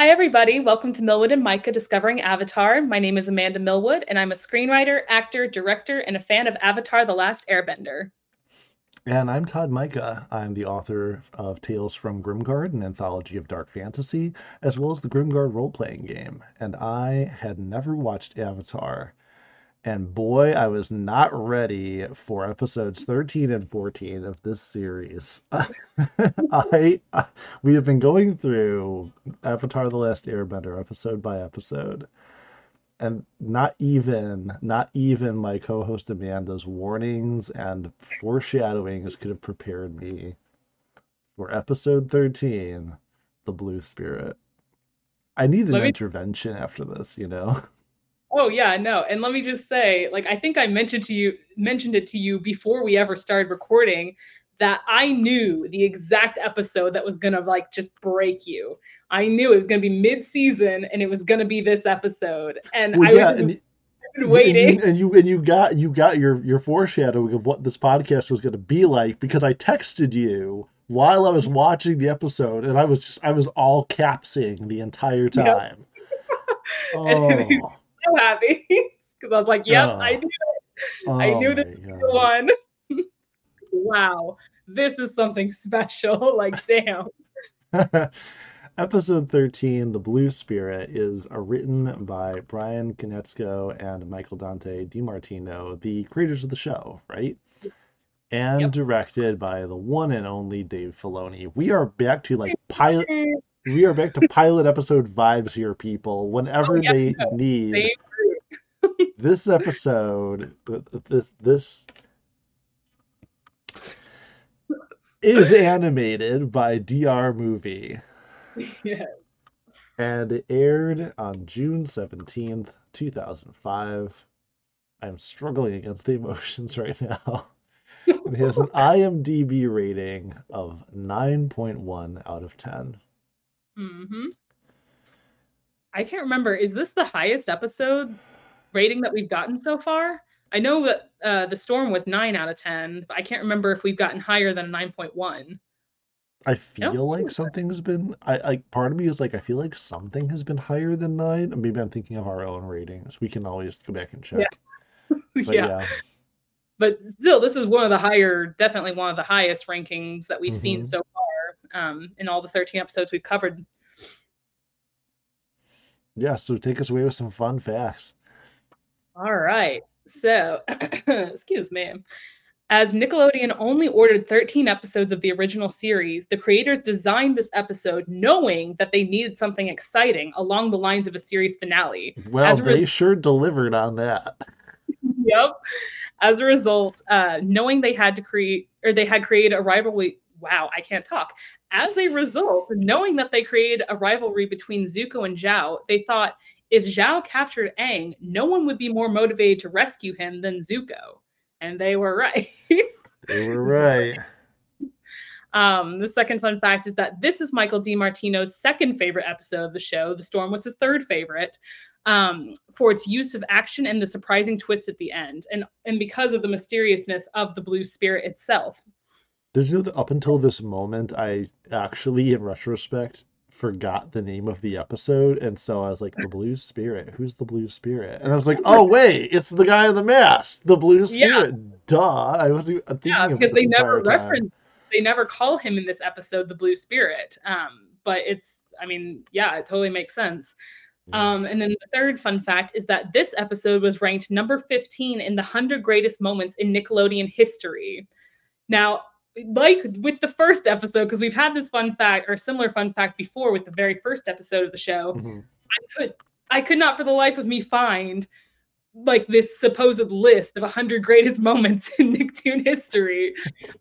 Hi, everybody. Welcome to Milwood and Mika Discovering Avatar. My name is Amanda Milwood, and I'm a screenwriter, actor, director, and a fan of Avatar The Last Airbender. And I'm Todd Mika. I'm the author of Tales from Grimguard, an anthology of dark fantasy, as well as the Grimguard role playing game. And I had never watched Avatar. And boy, I was not ready for episodes 13 and 14 of this series. I, I we have been going through Avatar the Last Airbender episode by episode. And not even not even my co-host Amanda's warnings and foreshadowings could have prepared me for episode 13, The Blue Spirit. I need an Let me- intervention after this, you know? Oh yeah, no. And let me just say, like I think I mentioned to you mentioned it to you before we ever started recording that I knew the exact episode that was gonna like just break you. I knew it was gonna be mid-season and it was gonna be this episode. And Well, I yeah, was and, been and waiting. you, and you and you got you got your your foreshadowing of what this podcast was going to be like because I texted you while I was watching the episode and I was just I was all capsing the entire time. And Oh, so happy because I was like, "Yep, I Oh. knew, oh I knew this the one." wow, this is something special. Like, damn. Episode 13, The Blue Spirit, is uh, written by Brian Konietzko and Michael Dante DiMartino, the creators of the show, right? And Yep. directed by the one and only Dave Filoni. We are back to like pilot. We are back to pilot episode vibes here, people. Whenever Oh, yeah, they no, need this episode, th- th- this this is animated by DR Movie. Yeah. and it aired on June 17th, 2005. I'm struggling against the emotions right now. It has an IMDb rating of 9.1 out of 10. Hmm I can't remember. Is this the highest episode rating that we've gotten so far? I know that uh, the storm was nine out of ten, but I can't remember if we've gotten higher than a nine point one. I feel like think so. something's been I like part of me is like I feel like something has been higher than 9. Maybe I'm thinking of our own ratings. We can always go back and check. Yeah. But yeah. yeah. but still, this is one of the higher, definitely one of the highest rankings that we've seen Mhm. so far um, in all the thirteen episodes we've covered. Yeah, so take us away with some fun facts. All right. So, excuse me. As Nickelodeon only ordered 13 episodes of the original series, the creators designed this episode knowing that they needed something exciting along the lines of a series finale. Well, they res- sure delivered on that. Yep. As a result, uh, knowing they had to create or they had created a rivalry. Wow, I can't talk. As a result, knowing that they created a rivalry between Zuko and Zhao, they thought if Zhao captured Aang, no one would be more motivated to rescue him than Zuko. And they were right. They were right. Um, the second fun fact is that this is Michael DiMartino's second favorite episode of the show. The Storm was his third favorite um, for its use of action and the surprising twist at the end, and and because of the mysteriousness of the Blue Spirit itself. Did you know that up until this moment, I actually, in retrospect, forgot the name of the episode, and so I was like, "The Blue Spirit. Who's the Blue Spirit?" And I was like, "Oh wait, it's the guy in the mask, the Blue Spirit." Yeah. Spirit." Duh! I was thinking Yeah, of because they never reference, they never call him in this episode the Blue Spirit. Um, but it's, I mean, yeah, it totally makes sense. Yeah. Um, and then the third fun fact is that this episode was ranked number 15 in the 100 greatest moments in Nickelodeon history. Now, like with the first episode, because we've had this fun fact or similar fun fact before with the very first episode of the show, Mhm. I could I could not for the life of me find like this supposed list of 100 greatest moments in Nicktoon history.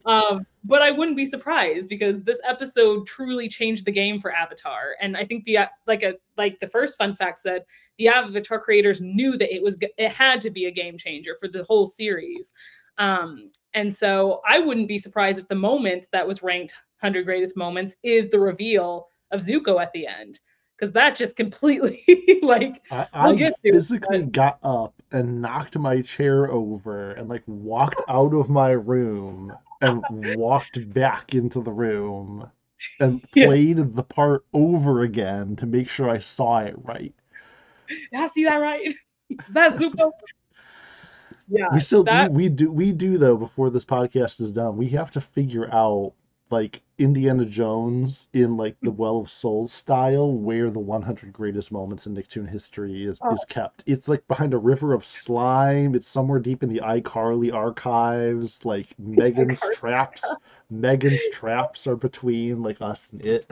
Um, but I wouldn't be surprised because this episode truly changed the game for Avatar. And I think the like a like the first fun fact said, the Avatar creators knew that it was it had to be a game changer for the whole series. Um, and so I wouldn't be surprised if the moment that was ranked 100 greatest moments is the reveal of Zuko at the end because that just completely like I, We'll I get to it, physically got up and knocked my chair over and like walked out of my room and walked back into the room and Yeah. played the part over again to make sure I saw it right. Yeah, see that right? That's super. Yeah, we still that- we, we do we do though before this podcast is done we have to figure out like indiana jones in like the well of souls style where the 100 greatest moments in nicktoon history is, Oh. is kept. It's like behind a river of slime. It's somewhere deep in the icarly archives. Like megan's traps megan's traps are between like us and it.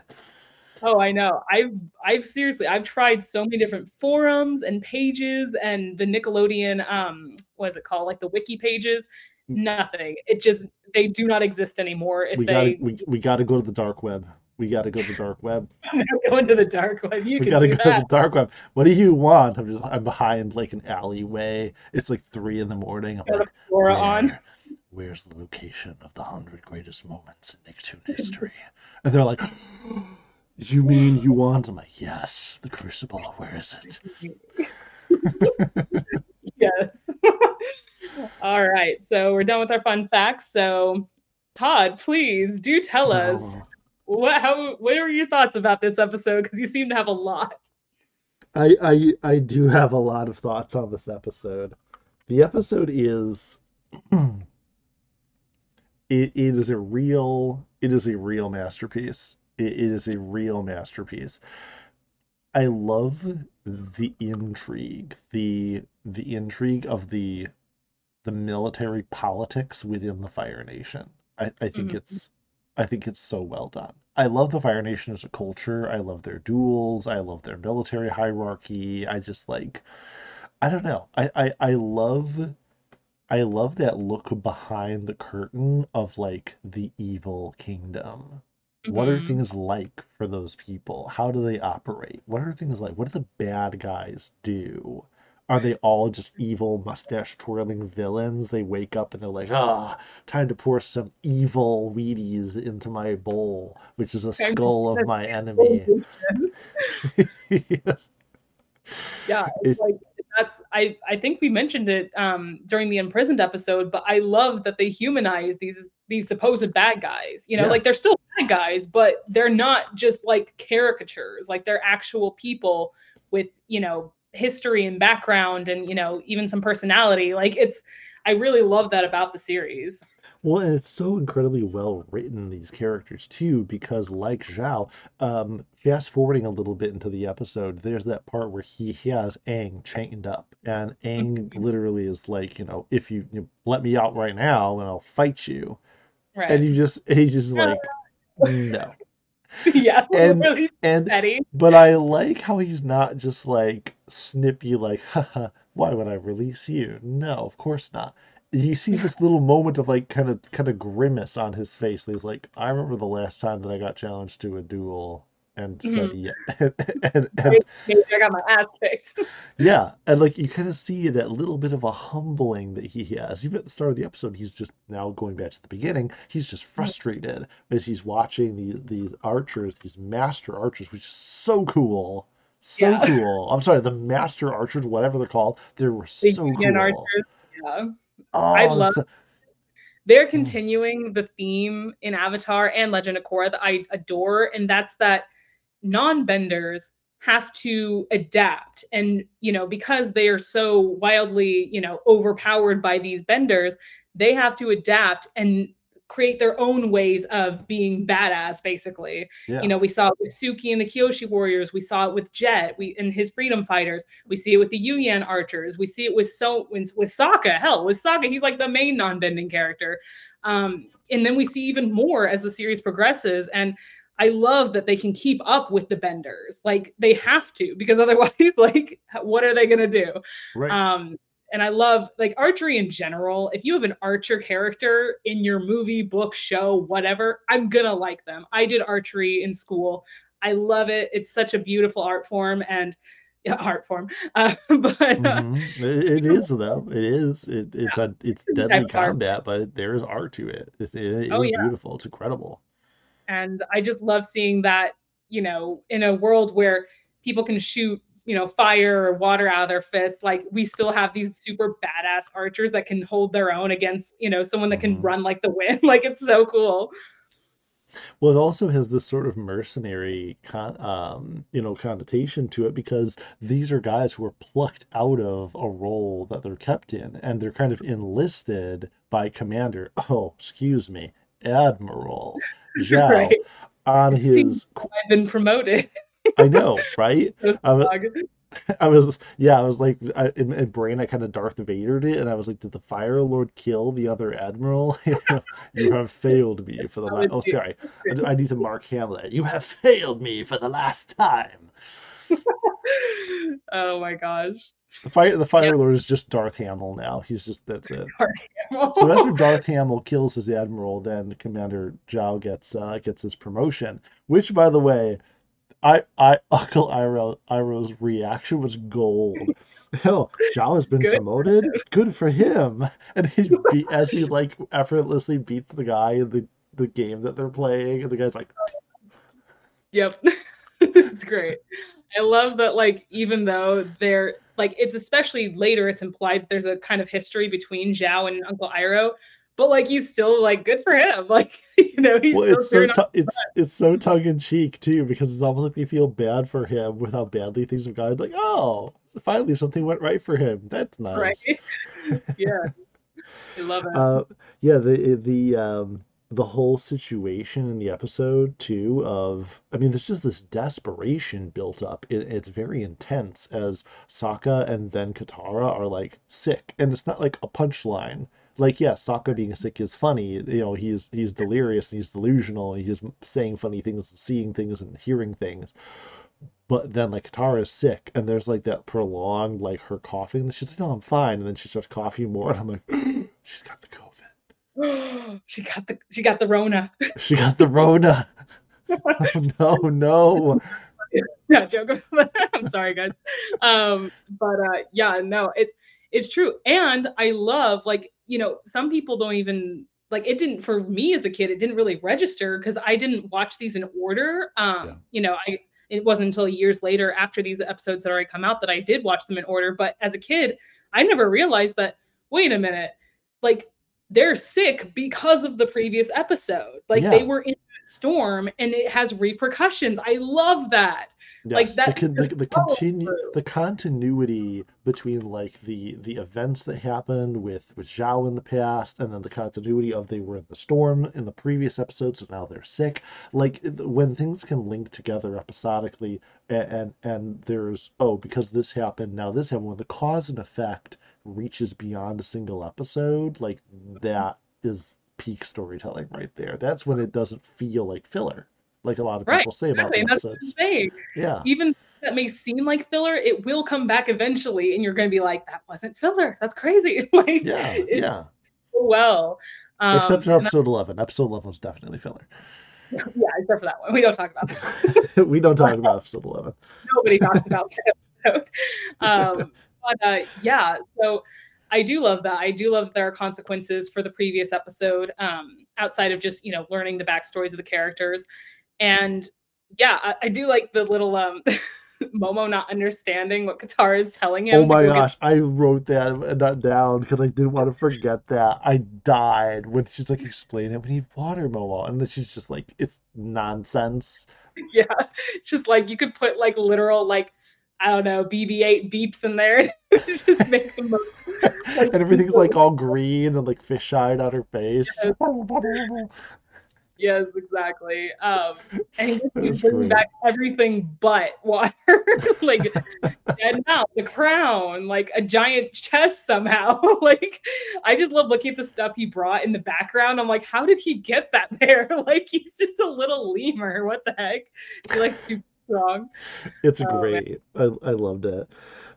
Oh, I know. I've I've seriously I've tried so many different forums and pages and the Nickelodeon um what is it called? Like the wiki pages. Mm. Nothing. It just they do not exist anymore if we gotta they we, we gotta go to the dark web we gotta go to the dark web go into the dark web. You we gotta go to the dark web. What do you want? I'm just I'm behind like an alleyway. It's like three in the morning. I'm Got like, Flora on. Where's the location of the hundred greatest moments in Nicktoon history? And they're like, You mean you want? I'm like, Yes, the Crucible. Where is it? yes. All right. So we're done with our fun facts. So Todd, please do tell us Oh. what how what are your thoughts about this episode? Because you seem to have a lot. I, I I do have a lot of thoughts on this episode. The episode is it, it is a real it is a real masterpiece. It, it is a real masterpiece. I love the intrigue, the the intrigue of the the military politics within the Fire Nation. I, I think Mhm. it's I think it's so well done. I love the Fire Nation as a culture. I love their duels. I love their military hierarchy. I just like I don't know. I, I, I love I love that look behind the curtain of like the evil kingdom. What are Mhm. things like for those people? How do they operate? What are things like? What do the bad guys do? Are they all just evil, mustache twirling villains? They wake up and they're like, ah, time to pour some evil Wheaties into my bowl, which is a skull of my enemy. Yes. yeah It's- it's like that's i i think we mentioned it um during the imprisoned episode but i love that they humanize these these supposed bad guys you know Yeah. like they're still bad guys but they're not just like caricatures like they're actual people with you know history and background and you know even some personality like it's i really love that about the series Well, and it's so incredibly well written, these characters too, because like Zhao, um, fast forwarding a little bit into the episode, there's that part where he he has Aang chained up, and Aang literally is like, you know, if you, you let me out right now, and I'll fight you, right. and you just, he's just like, no, yeah and- really and petty. but I like how he's not just like snippy, like, haha, why would I release you? No, of course not. You see this little moment of like kind of kind of grimace on his face. He's like, I remember the last time that I got challenged to a duel and said mm-hmm. yeah. And, and, and i got my ass kicked yeah, and like you kind of see that little bit of a humbling that he has. Even at the start of the episode, he's just now going back to the beginning. He's just mm-hmm. frustrated as he's watching these these archers, these master archers, which is so cool, so Yeah. cool. I'm sorry, the master archers, whatever they're called, they were the so cool. archers yeah Oh, I love- so- they're Mm. continuing the theme in Avatar and Legend of Korra that I adore, and that's that non-benders have to adapt and you know because they are so wildly you know overpowered by these benders they have to adapt and create their own ways of being badass basically yeah. you know we saw it with suki and the kyoshi warriors we saw it with jet we and his freedom fighters we see it with the yuyan archers we see it with so with, with Sokka. hell with Sokka, he's like the main non-bending character um and then we see even more as the series progresses and i love that they can keep up with the benders like they have to because otherwise like what are they going to do right. um and i love like archery in general if you have an archer character in your movie book show whatever i'm gonna like them i did archery in school i love it it's such a beautiful art form and yeah, art form uh, but uh, Mhm. It, it is though. It is. It, it's a it's deadly combat, but there is art to it. It's, it, it Oh, is yeah. beautiful. It's incredible. and i just love seeing that you know in a world where people can shoot you know fire or water out of their fist like we still have these super badass archers that can hold their own against you know someone that can Mhm. run like the wind like it's so cool Well, it also has this sort of mercenary con um, you know, connotation to it because these are guys who are plucked out of a role that they're kept in, and they're kind of enlisted by Commander, oh, excuse me, Admiral Zhao right. on his. I've been promoted. I know, right? I was. I was, yeah, I was like, I, in my brain, I kind of Darth Vadered it, and I was like, did the Fire Lord kill the other admiral? You have failed me for the last. Oh, sorry, I, I need to mark Hamlet. You have failed me for the last time. oh my gosh. The fire, the. Fire Lord is just Darth Hamill now. He's just that's it. So after Darth Hamill kills his admiral, then Commander Zhao gets uh, gets his promotion. Which, by the way, I I Uncle Iroh Iroh's reaction was gold. Hell, Zhao has been Good. promoted. Good for him. And he beat as he like effortlessly beats the guy in the the game that they're playing, and the guy's like, Yep. it's great. I love that like even though they're like it's especially later it's implied there's a kind of history between Zhao and Uncle Iroh, but like he's still like good for him. Like you know, he's well, still it's so cheering on tu- it's it's so tongue in cheek too, because it's almost like they feel bad for him with how badly things have gone. Like, oh, finally something went right for him. That's nice. right. yeah. I love it. Uh, yeah, the the um the whole situation in the episode too of I mean, there's just this desperation built up. It, it's very intense as Sokka and then Katara are like sick, and it's not like a punchline. Like, yeah, Sokka being sick is funny. You know, he's he's delirious and he's delusional. And he's saying funny things, seeing things, and hearing things. But then like Katara is sick, and there's like that prolonged like her coughing. And she's like, "No, I'm fine," and then she starts coughing more, and I'm like, "She's got the COVID." she got the she got the Rona. She got the Rona. Oh, no, no. yeah, joke. I'm sorry, guys. Um, but uh, yeah, no, it's it's true, and I love like you know some people don't even like it didn't for me as a kid it didn't really register because I didn't watch these in order. Um, Yeah. you know, I it wasn't until years later after these episodes had already come out that I did watch them in order. But as a kid, I never realized that. Wait a minute, like they're sick because of the previous episode. Like Yeah. they were in that storm and it has repercussions. I love that. Like, that the, the, the continue the continuity between like the the events that happened with with Zhao in the past, and then the continuity of they were in the storm in the previous episode so now they're sick. Like when things can link together episodically, and and, and there's oh because this happened now this happened. When the cause and effect reaches beyond a single episode, like that is peak storytelling right there. That's when it doesn't feel like filler, like a lot of Right, people say about Exactly. the And that's what episodes. Yeah. Even that may seem like filler, it will come back eventually, and you're gonna be like, that wasn't filler. That's crazy. like Yeah, yeah. so well. Um, Except for episode 11. Episode 11 was definitely filler. yeah, except for that one. We don't talk about that. we don't talk about episode 11. Nobody talks about that episode. Um, but uh, yeah, so I do love that. I do love that there are consequences for the previous episode, um, outside of just you know learning the backstories of the characters, and yeah, I, I do like the little um, Momo not understanding what Katara is telling him. Oh my get- gosh, I wrote that that down because I didn't want to forget that. I died when she's like explaining it. We need water, Momo. And then she's just like, it's nonsense. yeah, just like you could put like literal like I don't know BB-8 beeps in there, just make the most. Like, and everything's like all green and like fish-eyed on her face. Yes, exactly. Um, and he just bringing back everything but water, like dead mouse, the crown, like a giant chest somehow. like I just love looking at the stuff he brought in the background. I'm like, how did he get that there? like he's just a little lemur. What the heck? He's like super strong. It's Oh, man. great. I, I loved it.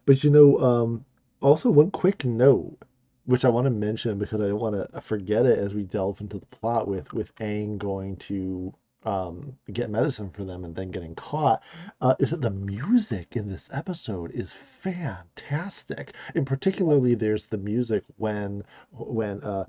But you know, um, also one quick note, which I want to mention because I don't want to forget it as we delve into the plot with with Aang going to um, get medicine for them and then getting caught, uh, is that the music in this episode is fantastic. And particularly, there's the music when when uh,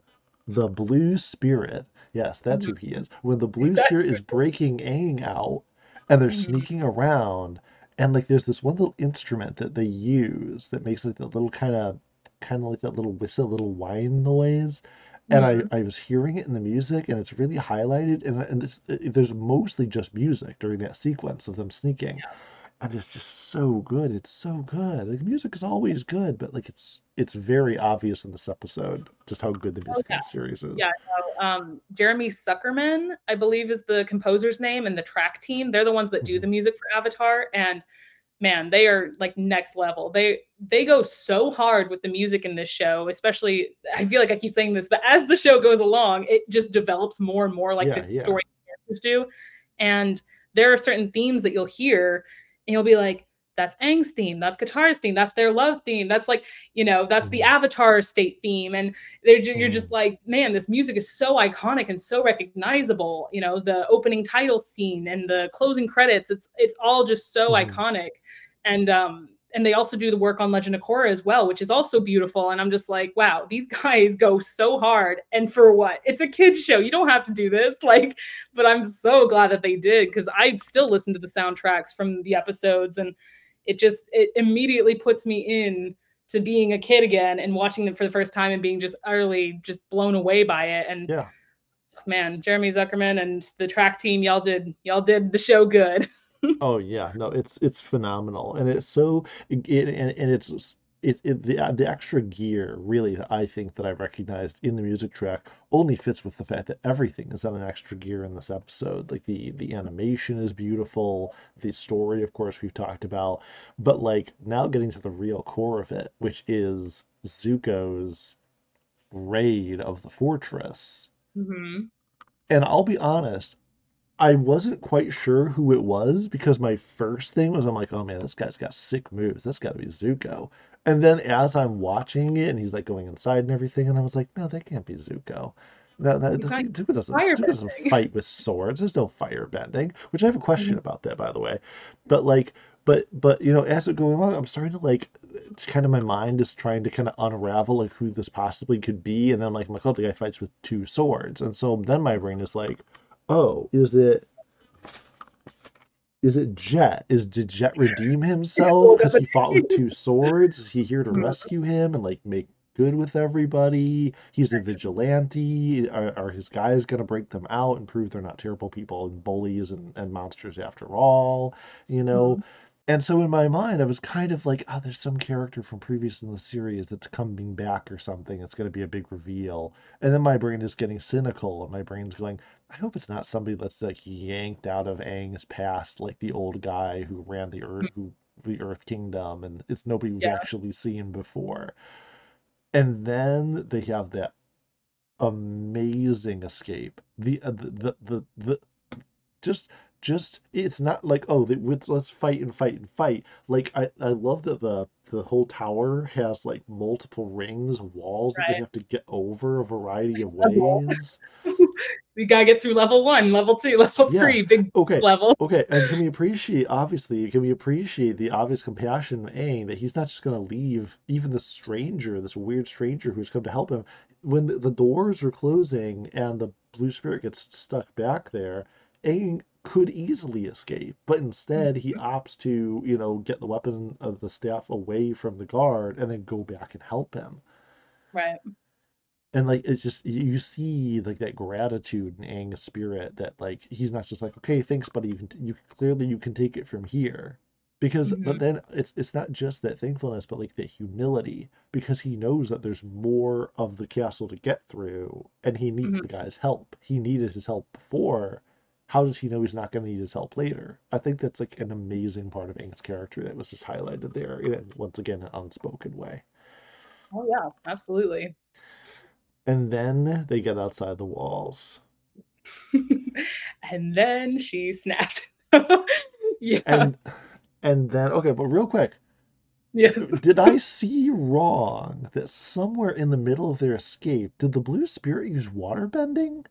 the Blue Spirit, yes, that's who he is. When the Blue Spirit is breaking Aang out and they're Mhm. sneaking around and like there's this one little instrument that they use that makes like that little kind of kind of like that little whistle little whine noise and Mhm. I, I was hearing it in the music and it's really highlighted and, and this, there's mostly just music during that sequence of them sneaking and it's just so good it's so good like music is always good but like it's it's very obvious in this episode just how good the Oh music in yeah. the series is Yeah, no, um, Jeremy Zuckerman, I believe, is the composer's name, and the track team. They're the ones that do Mhm. the music for Avatar, and man, they are like next level. They they go so hard with the music in this show, especially. I feel like I keep saying this, but as the show goes along, it just develops more and more like yeah the yeah story characters do, and there are certain themes that you'll hear, you'll be like. That's Aang's theme. That's Katara's theme. That's their love theme. That's like, you know, that's the Mhm. Avatar state theme. And you're just like, man, this music is so iconic and so recognizable. You know, the opening title scene and the closing credits, it's it's all just so Mhm. iconic. And um and they also do the work on Legend of Korra as well, which is also beautiful. And I'm just like, wow, these guys go so hard. And for what? It's a kids show. You don't have to do this. Like, but I'm so glad that they did because I still listen to the soundtracks from the episodes and it just it immediately puts me in to being a kid again and watching them for the first time and being just utterly just blown away by it. And yeah man, Jeremy Zuckerman and the track team, y'all did y'all did the show good. Oh yeah, no, it's it's phenomenal, and it's so it, and, and it's it, it the the extra gear really I think that I recognized in the music track only fits with the fact that everything is on an extra gear in this episode. Like the the animation is beautiful, the story, of course, we've talked about, but like now getting to the real core of it, which is Zuko's raid of the fortress. hmm And I'll be honest, I wasn't quite sure who it was because my first thing was I'm like, oh man, this guy's got sick moves. That's got to be Zuko. And then as I'm watching it and he's like going inside and everything, and I was like, no, that can't be Zuko. That, that, Zuko doesn't Zuko doesn't fight with swords. There's no fire bending, which I have a question Mhm. about that, by the way. But like, but but you know, as it going along, I'm starting to like, it's kind of my mind is trying to kind of unravel like who this possibly could be, and then I'm like, I'm like, oh, the guy fights with two swords, and so then my brain is like, oh, is it is it Jet? Is did Jet redeem himself because he fought with two swords? Is he here to rescue him and like make good with everybody? He's a vigilante. Are, are his guys gonna break them out and prove they're not terrible people and bullies and, and monsters after all? You know? Mm-hmm. And so in my mind, I was kind of like, oh, there's some character from previous in the series that's coming back or something. It's going to be a big reveal. And then my brain is getting cynical, and my brain's going, I hope it's not somebody that's like yanked out of Aang's past, like the old guy who ran the Earth, who the Earth Kingdom, and it's nobody we've Yeah. actually seen before. And then they have that amazing escape. The uh, the the the, the just just it's not like oh the, let's, let's fight and fight and fight. Like I, I love that the the whole tower has like multiple rings walls that they have to get over a variety of ways. We gotta get through level one, level two, level Yeah. three, big okay. level. okay. And can we appreciate obviously can we appreciate the obvious compassion of Aang that he's not just to leave even the stranger this weird stranger who's come to help him. When the, the doors are closing and the blue spirit gets stuck back there Aang could easily escape but instead he opts to you know get the weapon of the staff away from the guard and then go back and help him Right. and like it's just you see like that gratitude and Aang's spirit that like he's not just like okay thanks buddy you can t- you clearly you can take it from here because but Mhm. then it's it's not just that thankfulness but like that humility because he knows that there's more of the castle to get through and he needs Mhm. the guy's help he needed his help before how does he know he's not going to need his help later i think that's like an amazing part of Aang's character that was just highlighted there in once again an unspoken way Oh yeah, absolutely. and then they get outside the walls and then she snapped. yeah. and and then okay but real quick yes. did i see wrong that somewhere in the middle of their escape did the blue spirit use water bending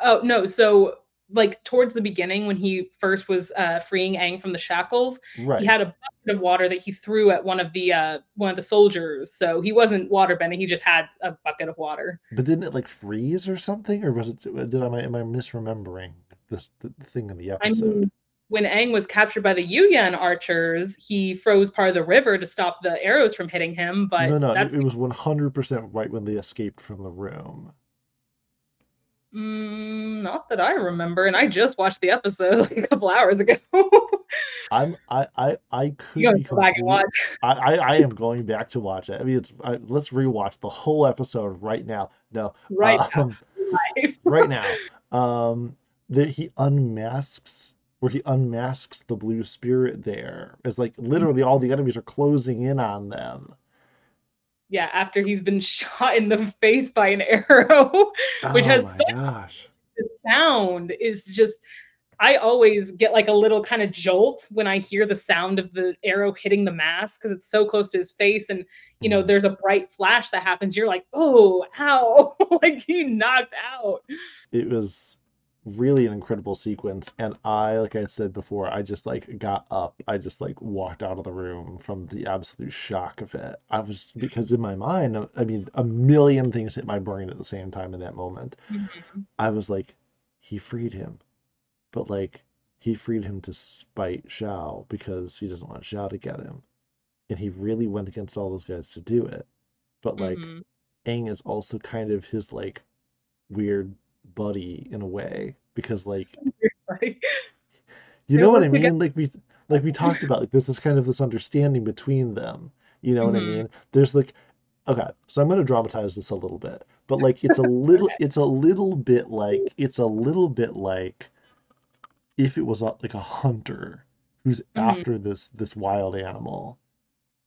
Oh no, so like towards the beginning when he first was uh freeing Aang from the shackles, right he had a bucket of water that he threw at one of the uh one of the soldiers. So he wasn't water bending, he just had a bucket of water. but didn't it like freeze or something or was it did i am i misremembering this the thing in the I episode mean when Aang was captured by the Yuyan archers, he froze part of the river to stop the arrows from hitting him. But no, no, it, that's it was 100% right when they escaped from the room. Mm, not that I remember, and I just watched the episode like a couple hours ago. I'm I I I could you go back and watch I, I I am going back to watch it. I mean, it's I, let's rewatch the whole episode right now. No, right now. um, Live. right now. Um, that he unmasks where he unmasks the blue spirit. There it's like literally all the enemies are closing in on them. Yeah, after he's been shot in the face by an arrow, which Oh has such gosh! sound is just I always get like a little kind of jolt when I hear the sound of the arrow hitting the mask because it's so close to his face and you know Mhm. there's a bright flash that happens you're like oh ow like he knocked out It was really an incredible sequence. And i like i said before i just like got up. I just like walked out of the room from the absolute shock of it. I was because in my mind i mean a million things hit my brain at the same time in that moment. I was like he freed him. But like he freed him to spite Zhao because he doesn't want Zhao to get him. And he really went against all those guys to do it. But like Mhm. Aang is also kind of his like weird buddy in a way because like you know what I mean? like we like we talked about like there's this kind of this understanding between them. You know what I Mhm. mean? There's like okay so I'm going to dramatize this a little bit but like it's a little it's a little bit like it's a little bit like if it was a, like a hunter who's Mhm. after this this wild animal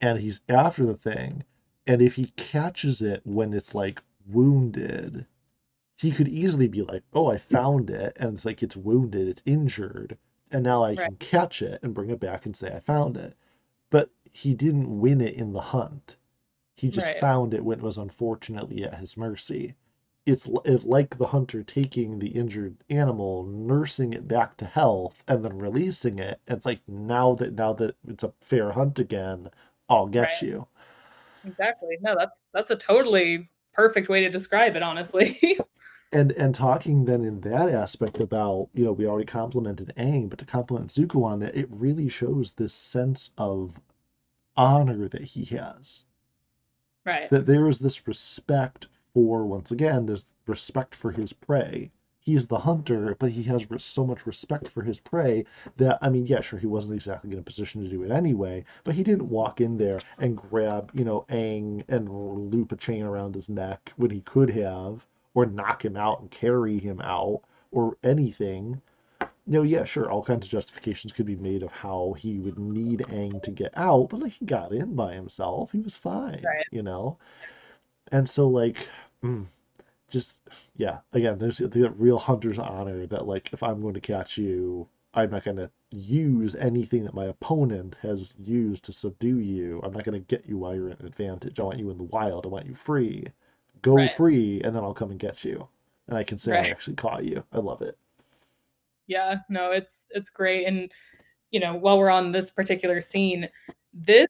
and he's after the thing and if he catches it when it's like wounded he could easily be like oh i found it and it's like it's wounded it's injured and now i Right. can catch it and bring it back and say i found it but he didn't win it in the hunt he just Right. found it when it was unfortunately at his mercy it's, it's like the hunter taking the injured animal nursing it back to health and then releasing it it's like now that now that it's a fair hunt again i'll get Right. you Exactly. No, that's that's a totally perfect way to describe it, honestly. and and talking then in that aspect about you know we already complimented Aang, but to compliment Zuko on that, it really shows this sense of honor that he has. right. That there is this respect for once again this respect for his prey. He is the hunter, but he has so much respect for his prey that I mean, yeah, sure, he wasn't exactly in a position to do it anyway, but he didn't walk in there and grab you know Aang and loop a chain around his neck when he could have, or knock him out and carry him out, or anything. No, yeah, sure, all kinds of justifications could be made of how he would need Aang to get out, but like he got in by himself, he was fine, Right. you know. And so like, mm, just yeah, again, there's the real hunter's honor that like if I'm going to catch you, I'm not going to use anything that my opponent has used to subdue you. I'm not going to get you while you're in advantage. I want you in the wild. I want you free. Go Right. free, and then I'll come and get you. And I can say I actually caught you. I love it. Yeah, no, it's it's great. And you know, while we're on this particular scene, this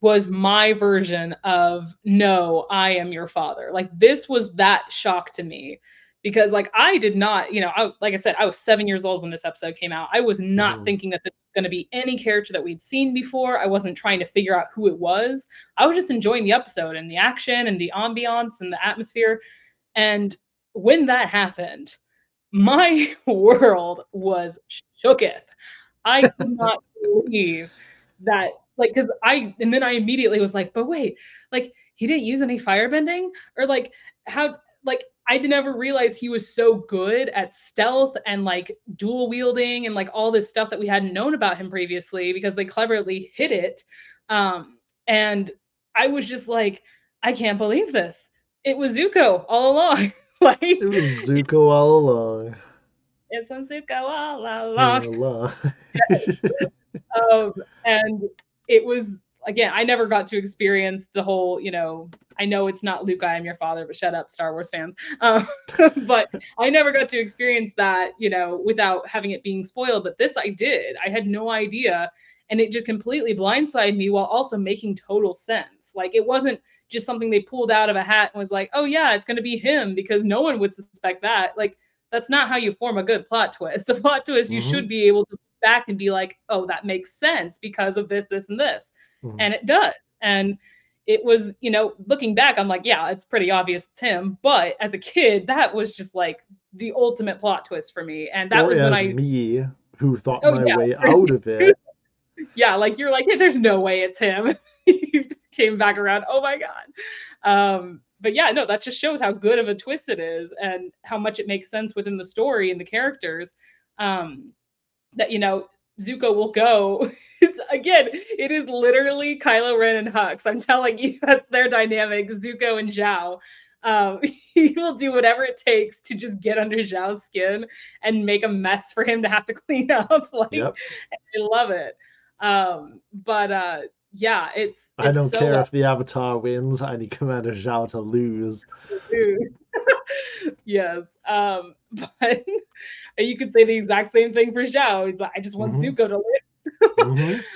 was my version of no, I am your father. Like this was that shock to me because like I did not, you know, I, like I said, I was seven years old when this episode came out. I was not Mhm. thinking that this was going to be any character that we'd seen before. I wasn't trying to figure out who it was. I was just enjoying the episode and the action and the ambiance and the atmosphere. And when that happened, my world was shooketh. I could not believe that, like, because I, and then I immediately was like, but wait, like, he didn't use any firebending? Or, like, how, like, I never realize he was so good at stealth and like dual wielding and like all this stuff that we hadn't known about him previously because they cleverly hid it. Um, and I was just like, I can't believe this. It was Zuko all along. like, It was Zuko all along. it's on Zuko all along. All along. um, and it was again i never got to experience the whole you know i know it's not luke i am your father but shut up star wars fans. Um, but i never got to experience that you know without having it being spoiled but this i did. I had no idea and it just completely blindsided me while also making total sense. Like it wasn't just something they pulled out of a hat and was like oh yeah it's going to be him because no one would suspect that. Like that's not how you form a good plot twist. A plot twist you Mhm. should be able to back and be like, oh, that makes sense because of this, this, and this. Mhm. And it does. And it was, you know, looking back, I'm like, yeah, it's pretty obvious it's him. But as a kid, that was just like the ultimate plot twist for me. And that or was as when I, me, who thought Oh, my yeah. way out of it. yeah, like you're like, hey, there's no way it's him. you came back around. Oh my God. Um, but yeah, no, that just shows how good of a twist it is and how much it makes sense within the story and the characters. Um, that, you know, Zuko will go. It's again, it is literally Kylo Ren and Hux. I'm telling you, that's their dynamic, Zuko and Zhao. Um, he will do whatever it takes to just get under Zhao's skin and make a mess for him to have to clean up. Like Yep. I love it. Um, but uh yeah, it's, I don't so care well if the Avatar wins. I need Commander Zhao to lose. yes. Um, but you could say the exact same thing for Zhao. He's like, I just want Mhm. Zuko to live. Mhm.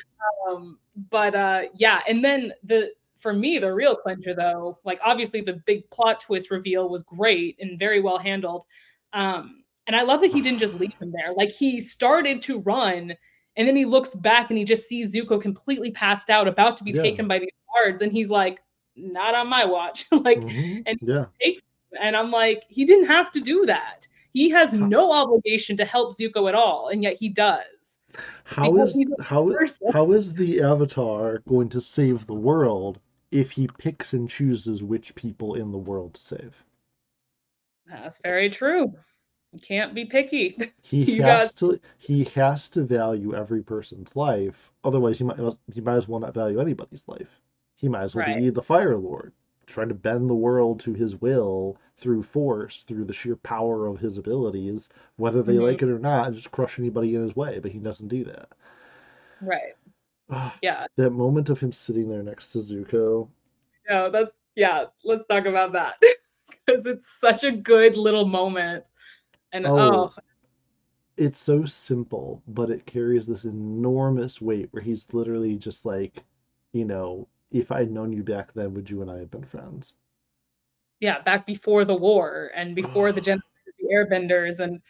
Um, but uh yeah, and then the for me, the real clincher though, like obviously the big plot twist reveal was great and very well handled. Um, and I love that he didn't just leave him there. Like he started to run, and then he looks back and he just sees Zuko completely passed out, about to be Yeah. taken by the guards, and he's like, "Not on my watch." like, Mhm. and- yeah, takes him. and I'm like, he didn't have to do that. He has no obligation to help Zuko at all, and yet he does. how is how how is the Avatar going to save the world if he picks and chooses which people in the world to save? That's very true. Can't be picky. He has to he has to value every person's life. Otherwise, he might he might as well not value anybody's life. He might as well Right. be the Fire Lord, trying to bend the world to his will through force, through the sheer power of his abilities, whether they Mhm. like it or not, and just crush anybody in his way. But he doesn't do that. right. Ah, Yeah. that moment of him sitting there next to Zuko. No, that's yeah. Let's talk about that because it's such a good little moment. And Oh. oh, It's so simple, but it carries this enormous weight where he's literally just like, you know, if I'd known you back then, would you and I have been friends? yeah, back before the war and before the genocide the Airbenders, and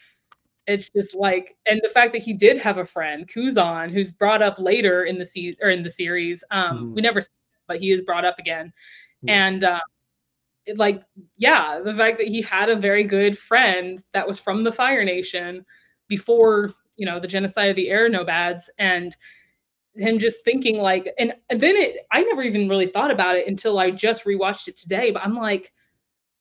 it's just like, and the fact that he did have a friend, Kuzon, who's brought up later in the se- or in the series. Um, Mhm. we never, see him, but he is brought up again, Yeah. and um, it, like, yeah, the fact that he had a very good friend that was from the Fire Nation before you know the genocide of the Air Nomads, and him just thinking like, and, and then it, I never even really thought about it until I just rewatched it today, but I'm like.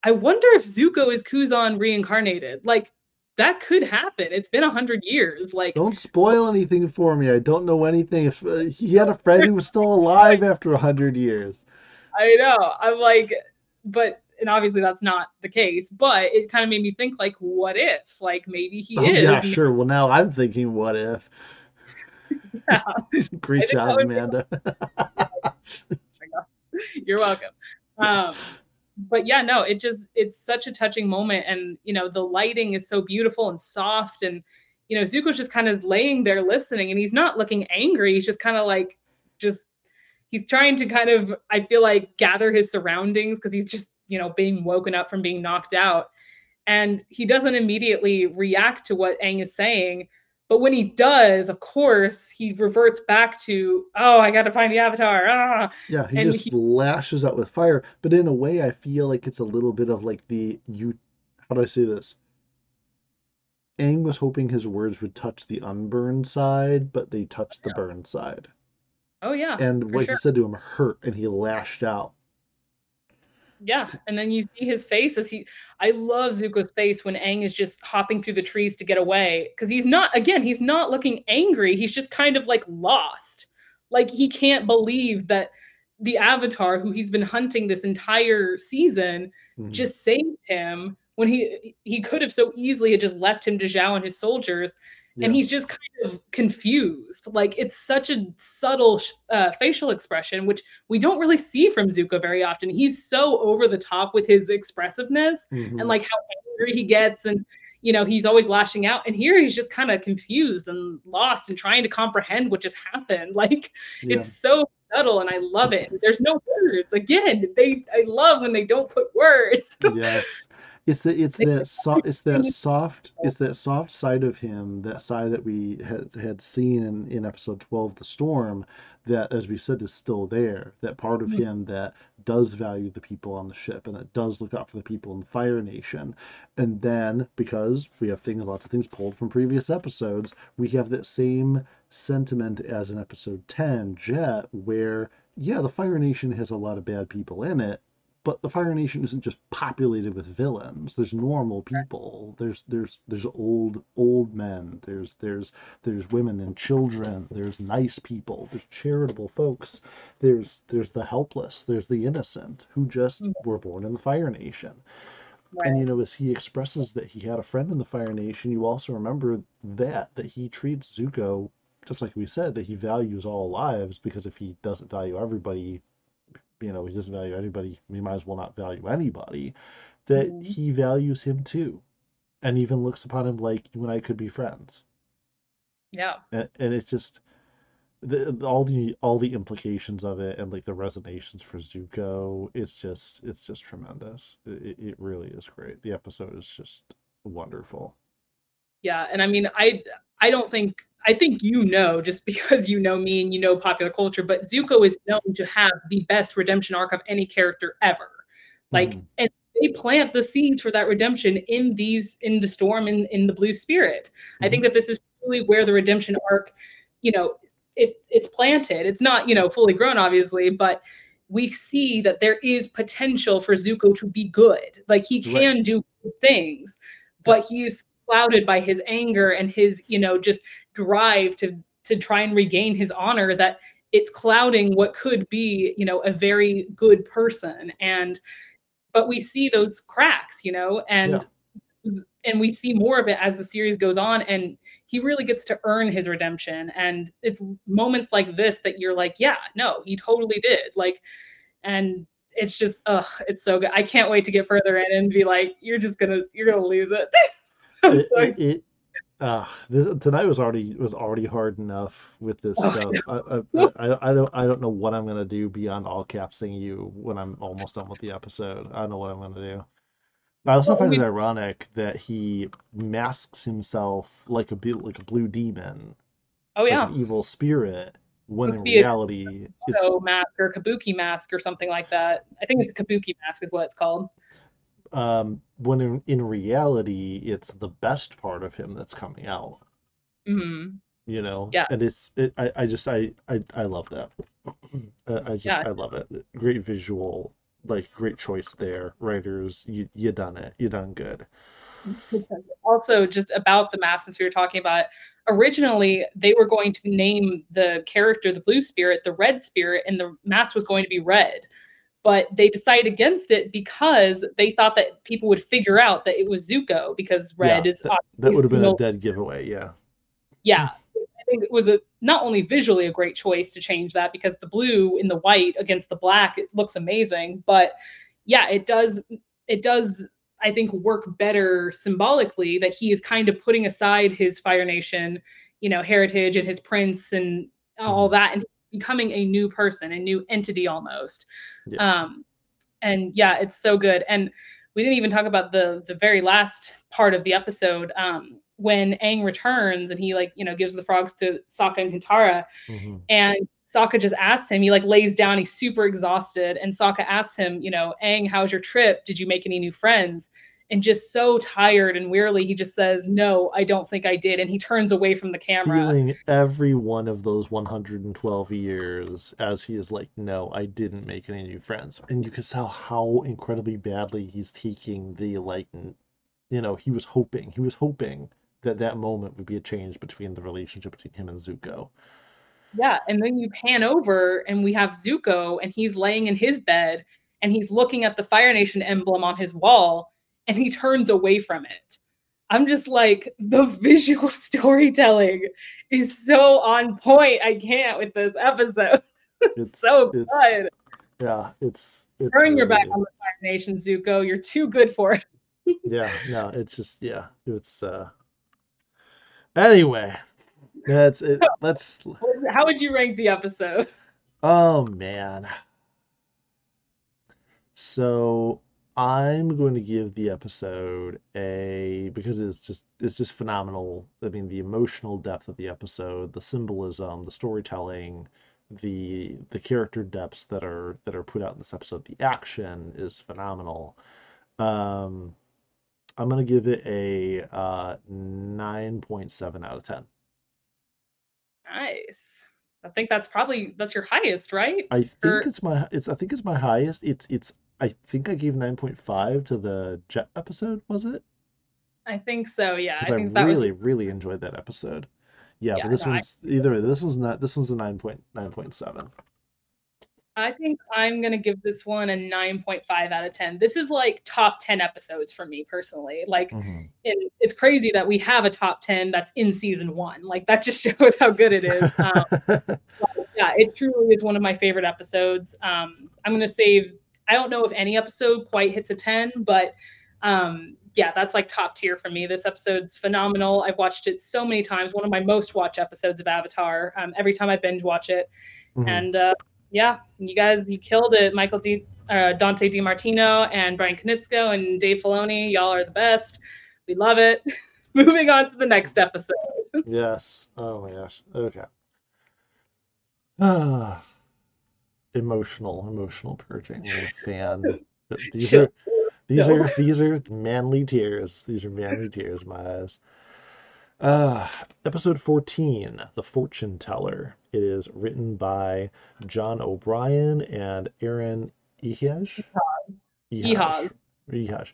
I wonder if Zuko is Kuzon reincarnated. Like that could happen. It's been a hundred years. Like Don't spoil anything for me. I don't know anything. If uh, he had a friend who was still alive after a hundred years. I know. I'm like, but and obviously that's not the case. But it kind of made me think like, what if? Like maybe he Oh, is. yeah, sure. Well, now I'm thinking, what if? Yeah. Great job, would be- Amanda. You're welcome. Um, but yeah, no, it just it's such a touching moment, and you know the lighting is so beautiful and soft, and you know Zuko's just kind of laying there listening, and he's not looking angry. He's just kind of like just he's trying to kind of I feel like gather his surroundings because he's just you know being woken up from being knocked out, and he doesn't immediately react to what Aang is saying. But when he does, of course, he reverts back to, oh, I got to find the avatar. Ah, Yeah, he And just he- lashes out with fire. But in a way, I feel like it's a little bit of like the you. How do I say this? Aang was hoping his words would touch the unburned side, but they touched the burned side. Oh yeah. And what sure. he said to him hurt, and he lashed out. Yeah, and then you see his face as he. I love Zuko's face when Aang is just hopping through the trees to get away because he's not. Again, he's not looking angry. He's just kind of like lost. Like he can't believe that the Avatar, who he's been hunting this entire season, Mhm. just saved him when he he could have so easily had just left him to Zhao and his soldiers. And he's just kind of confused. Like it's such a subtle sh- uh, facial expression, which we don't really see from Zuko very often. He's so over the top with his expressiveness Mhm. and like how angry he gets, and you know he's always lashing out. And here he's just kind of confused and lost and trying to comprehend what just happened. Like Yeah. it's so subtle, and I love it. There's no words. Again, they I love when they don't put words. yes. It's the it's that soft it's that soft it's that soft side of him, that side that we had had seen in, in episode twelve, the storm, that as we said is still there. That part of Mhm. him that does value the people on the ship and that does look out for the people in the Fire Nation. And then because we have things lots of things pulled from previous episodes, we have that same sentiment as in episode ten, Jet, where yeah, the Fire Nation has a lot of bad people in it, but the Fire Nation isn't just populated with villains. There's normal people. There's there's there's old old men. There's there's there's women and children. There's nice people. There's charitable folks. There's there's the helpless. There's the innocent who just Mhm. were born in the Fire Nation. And you know, as he expresses that he had a friend in the Fire Nation, you also remember that that he treats Zuko just like we said that he values all lives because if he doesn't value everybody, you know, he doesn't value anybody, he might as well not value anybody. That Mhm. he values him too, and even looks upon him like you and I could be friends. Yeah. And, and it's just the, all the all the implications of it and like the resonations for Zuko. It's just it's just tremendous. It it really is great. The episode is just wonderful. Yeah, and I mean, I I don't think I think you know just because you know me and you know popular culture, but Zuko is known to have the best redemption arc of any character ever. Like, Mhm. and they plant the seeds for that redemption in these in the storm in in the blue spirit. I think that this is truly where the redemption arc, you know, it it's planted. It's not you know fully grown, obviously, but we see that there is potential for Zuko to be good. Like he Right. can do good things, but he is clouded by his anger and his you know just drive to to try and regain his honor that it's clouding what could be you know a very good person. And but we see those cracks you know and and we see more of it as the series goes on and he really gets to earn his redemption. And it's moments like this that you're like yeah no he totally did. Like and it's just ugh it's so good. I can't wait to get further in and be like you're just gonna you're gonna lose it. It, it, it uh, this, tonight was already was already hard enough with this Oh, stuff. I, I, I, I don't I don't know what I'm gonna do beyond all capsing you when I'm almost done with the episode. I don't know what I'm gonna do. I also Well, find we- it ironic that he masks himself like a like a blue demon, oh like yeah an evil spirit, when in be a reality it's mask or kabuki mask or something like that i think it's a kabuki mask is what it's called um when in, in reality it's the best part of him that's coming out. hmm you know? Yeah. and it's it, I, I just I, I i love that. I, just Yeah. i love it. Great visual like great choice there. Writers you you done it. You done good. Also just about the masses we were talking about originally they were going to name the character the blue spirit the red spirit and the mask was going to be red but they decided against it because they thought that people would figure out that it was zuko because red Yeah, is that, that would have been no- a dead giveaway yeah yeah i think it was a not only visually a great choice to change that because the blue in the white against the black it looks amazing but yeah it does it does i think work better symbolically that he is kind of putting aside his fire nation you know heritage and his prince and all Mhm. that and becoming a new person a new entity almost. Yeah. um and yeah it's so good. And we didn't even talk about the the very last part of the episode um when Aang returns and he like you know gives the frogs to Sokka and Katara. Mhm. and Sokka just asks him he like lays down he's super exhausted. And Sokka asks him you know Aang how's your trip? Did you make any new friends and just so tired and wearily he just says no I don't think I did and he turns away from the camera. Feeling every one of those 112 years as he is like no i didn't make any new friends. And you can tell how incredibly badly he's taking the like you know he was hoping he was hoping that that moment would be a change between the relationship between him and zuko. Yeah, and then you pan over and we have Zuko and he's laying in his bed and he's looking at the Fire Nation emblem on his wall and he turns away from it. I'm just like the visual storytelling is so on point. I can't with this episode. it's so it's good. yeah it's it's Turn your back really- on the Fire Nation, Zuko. You're too good for it. yeah no it's just yeah it's uh anyway that's it let's How would you rank the episode? Oh man. So I'm going to give the episode a because it's just it's just phenomenal. I mean, the emotional depth of the episode, the symbolism, the storytelling, the the character depths that are that are put out in this episode, the action is phenomenal. Um, I'm gonna give it a uh, 9.7 out of 10. Nice. I think that's probably that's your highest, right? I think Or it's my it's I think it's my highest. It's it's I think I gave 9.5 to the Jet episode, was it? I think so. Yeah, I I think that was really, really enjoyed that episode. Yeah, but this No, I one's either way, this one's not this one's a 9.9.7. I think I'm gonna give this one a 9.5 out of 10. This is like top 10 episodes for me personally. Like, hmm and it's crazy that we have a top 10 that's in season one. Like that just shows how good it is. Um, yeah, it truly is one of my favorite episodes. Um, I'm gonna save. I don't know if any episode quite hits a 10, but um, yeah, that's like top tier for me. This episode's phenomenal. I've watched it so many times. One of my most watched episodes of Avatar. Um, every time I binge watch it, hmm and uh, yeah, you guys, you killed it, Michael D. Uh, Dante DiMartino and Bryan Konietzko and Dave Filoni. Y'all are the best. We love it. Moving on to the next episode. Yes. Oh my gosh. Okay. Ah, emotional, emotional purging. Fan. These are these Chill. are these are manly tears. These are manly tears, my eyes. Uh, episode 14, The Fortune Teller. It is written by John O'Bryan and Aaron Ehasz. Ehasz. Ehasz.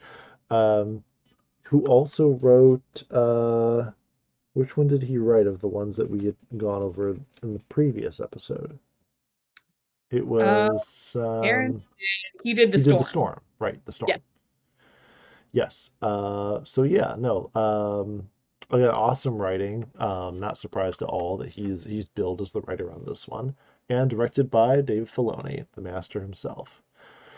Um, who also wrote, uh, which one did he write of the ones that we had gone over in the previous episode? It Uh, was, Aaron um, He did the he storm. did the storm, right? The storm. Yeah. Yes. Uh, so yeah, no. Um, again, awesome writing. Um, not surprised at all that he's he's billed as the writer on this one, and directed by Dave Filoni, the master himself.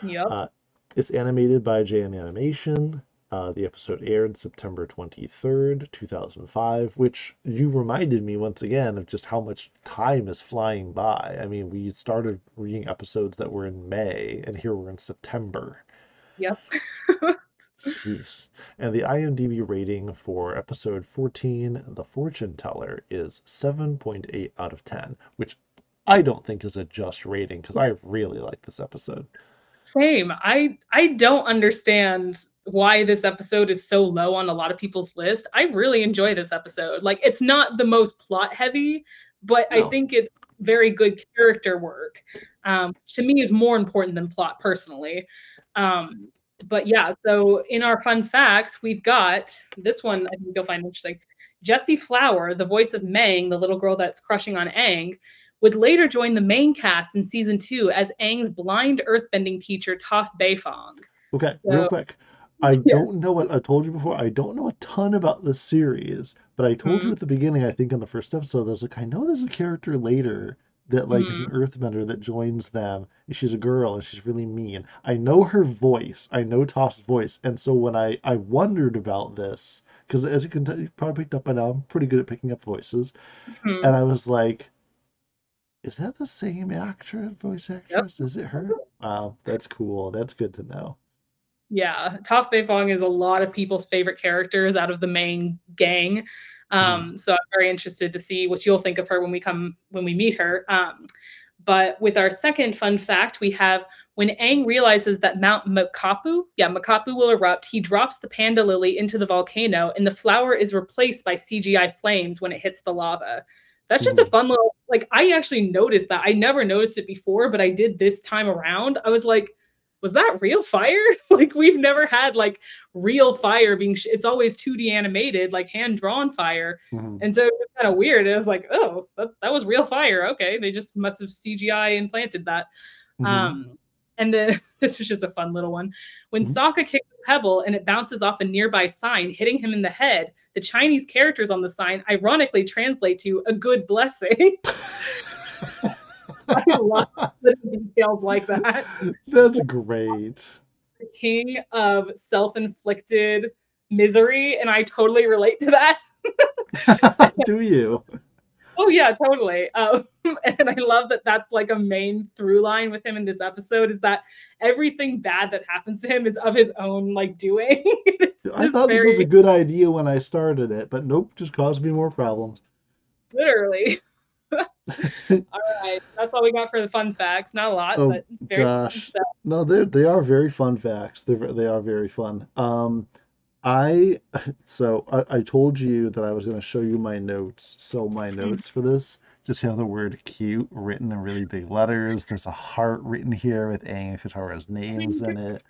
Yep. Uh, it's animated by JM Animation. Uh, the episode aired September 23rd, 2005, which you reminded me once again of just how much time is flying by. I mean, we started reading episodes that were in May, and here we're in September. Yep. Jeez. And the IMDb rating for episode 14, The Fortune Teller, is 7.8 out of 10, which I don't think is a just rating because I really like this episode. Same. I I don't understand why this episode is so low on a lot of people's list. I really enjoy this episode. Like it's not the most plot heavy, but I think it's very good character work. Um, which to me is more important than plot personally. Um, but yeah, so in our fun facts, we've got this one I think you'll find interesting. Jessie Flower, the voice of Meng, the little girl that's crushing on Aang, would later join the main cast in season two as Aang's blind earthbending teacher, Toph Beifong. Okay, real quick. I Yes. don't know what I told you before. I don't know a ton about the series, but I told you Mhm. at the beginning, I think in the first episode, there's like, I know there's a character later that like is an earthbender that joins them. She's a girl and she's really mean. I know her voice. I know Toph's voice. And so when I I wondered about this, because as you can tell, you probably picked up by now, I'm pretty good at picking up voices. Mhm. And I was like, is that the same actor voice actress? Is it her? Wow, that's cool. That's good to know. Yeah, Toph Beifong is a lot of people's favorite characters out of the main gang. Um, So I'm very interested to see what you'll think of her when we come when we meet her. Um, but with our second fun fact, we have when Aang realizes that Mount Makapu, yeah, Makapu will erupt, he drops the panda lily into the volcano, and the flower is replaced by CGI flames when it hits the lava. That's just a Mhm. fun little like I actually noticed that. I never noticed it before, but I did this time around. I was like, was that real fire? like we've never had like real fire being sh- it's always 2D animated, like hand drawn fire. Mhm. And so it was kind of weird. It was like, oh, that, that was real fire. Okay. They just must have CGI implanted that. Mhm. Um, and then this is just a fun little one. When Mhm. Sokka kicks a pebble and it bounces off a nearby sign, hitting him in the head, the Chinese characters on the sign ironically translate to a good blessing. I love little details like that. That's great. The king of self-inflicted misery, and I totally relate to that. Do you? Oh yeah, totally. Um, and I love that that's like a main through line with him in this episode is that everything bad that happens to him is of his own like doing. I thought very... this was a good idea when I started it, but nope, just caused me more problems. Literally. all right, that's all we got for the fun facts. Not a lot, oh, but very gosh. No, they they are very fun facts. They they are very fun. Um, I so I, I told you that I was going to show you my notes. So my notes for this just have the word cute written in really big letters. There's a heart written here with Aang and Katara's names in it.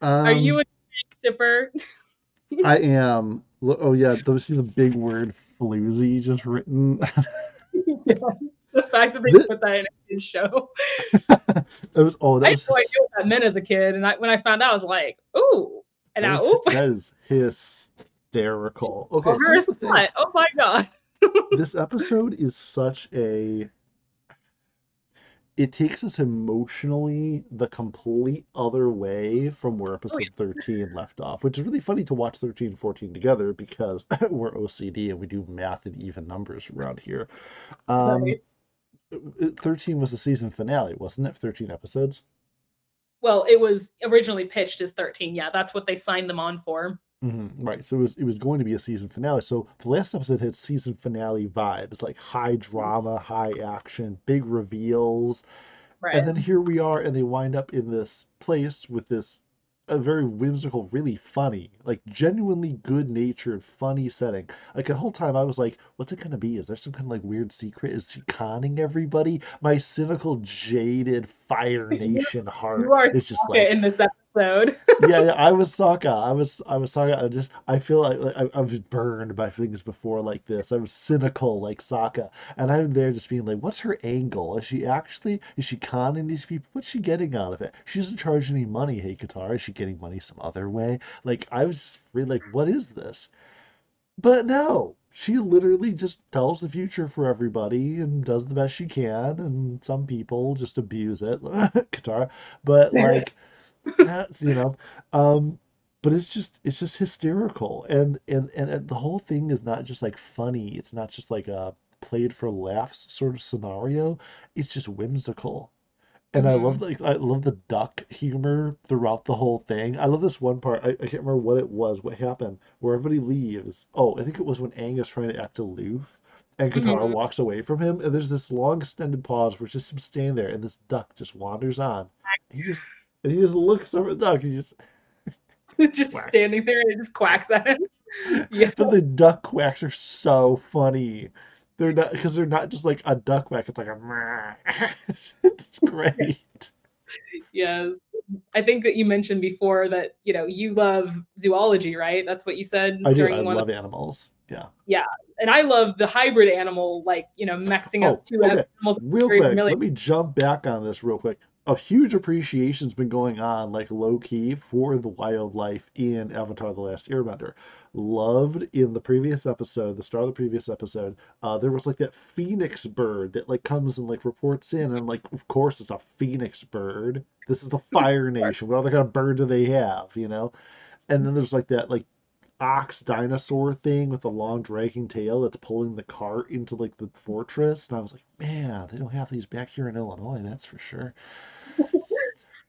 Um, Are you um, a shipper? I am. Oh yeah, those see the big word floozy just written. yeah, the fact that they this, put that in a kid's show. it was oh that I was no idea what that meant as a kid, and I, when I found out, I was like, "Ooh!" And that, now, that is hysterical. Okay, so oh my god! this episode is such a it takes us emotionally the complete other way from where episode 13 left off, which is really funny to watch 13 and 14 together because we're OCD and we do math and even numbers around here. Um, right. 13 was the season finale, wasn't it? 13 episodes? Well, it was originally pitched as 13. Yeah, that's what they signed them on for. Mm-hmm, right. So it was it was going to be a season finale. So the last episode had season finale vibes, like high drama, high action, big reveals. Right. And then here we are, and they wind up in this place with this a very whimsical, really funny, like genuinely good natured, funny setting. Like the whole time I was like, what's it gonna be? Is there some kind of like weird secret? Is he conning everybody? My cynical, jaded Fire Nation heart is just like in this episode. yeah, yeah, I was Sokka. I was I was Sokka. I just I feel like, like I, I was burned by things before like this. I was cynical like Sokka, and I'm there just being like, what's her angle? Is she actually is she conning these people? What's she getting out of it? She doesn't charge any money. Hey, Katara, is she getting money some other way? Like I was really like, what is this? But no, she literally just tells the future for everybody and does the best she can and some people just abuse it Katara but like that's you know um but it's just it's just hysterical and, and and and the whole thing is not just like funny it's not just like a played for laughs sort of scenario it's just whimsical and I love mm-hmm. like I love the duck humor throughout the whole thing. I love this one part. I, I can't remember what it was, what happened, where everybody leaves. Oh, I think it was when Aang is trying to act aloof, and Katara mm-hmm. walks away from him, and there's this long extended pause where it's just him standing there, and this duck just wanders on. He just and he just looks over at the duck. He just just standing there and he just quacks at him. Yeah, but the duck quacks are so funny. They're not because they're not just like a duck quack. It's like a. it's great. Yes, I think that you mentioned before that you know you love zoology, right? That's what you said. I do. I love of... animals. Yeah. Yeah, and I love the hybrid animal, like you know, mixing oh, up two okay. animals. Real quick, familiar. let me jump back on this real quick a huge appreciation's been going on, like low key, for the wildlife in Avatar: The Last Airbender. Loved in the previous episode, the start of the previous episode, uh, there was like that phoenix bird that like comes and like reports in, and like of course it's a phoenix bird. This is the Fire Nation. What other kind of bird do they have? You know, and then there's like that like ox dinosaur thing with the long dragging tail that's pulling the cart into like the fortress. And I was like, man, they don't have these back here in Illinois, that's for sure.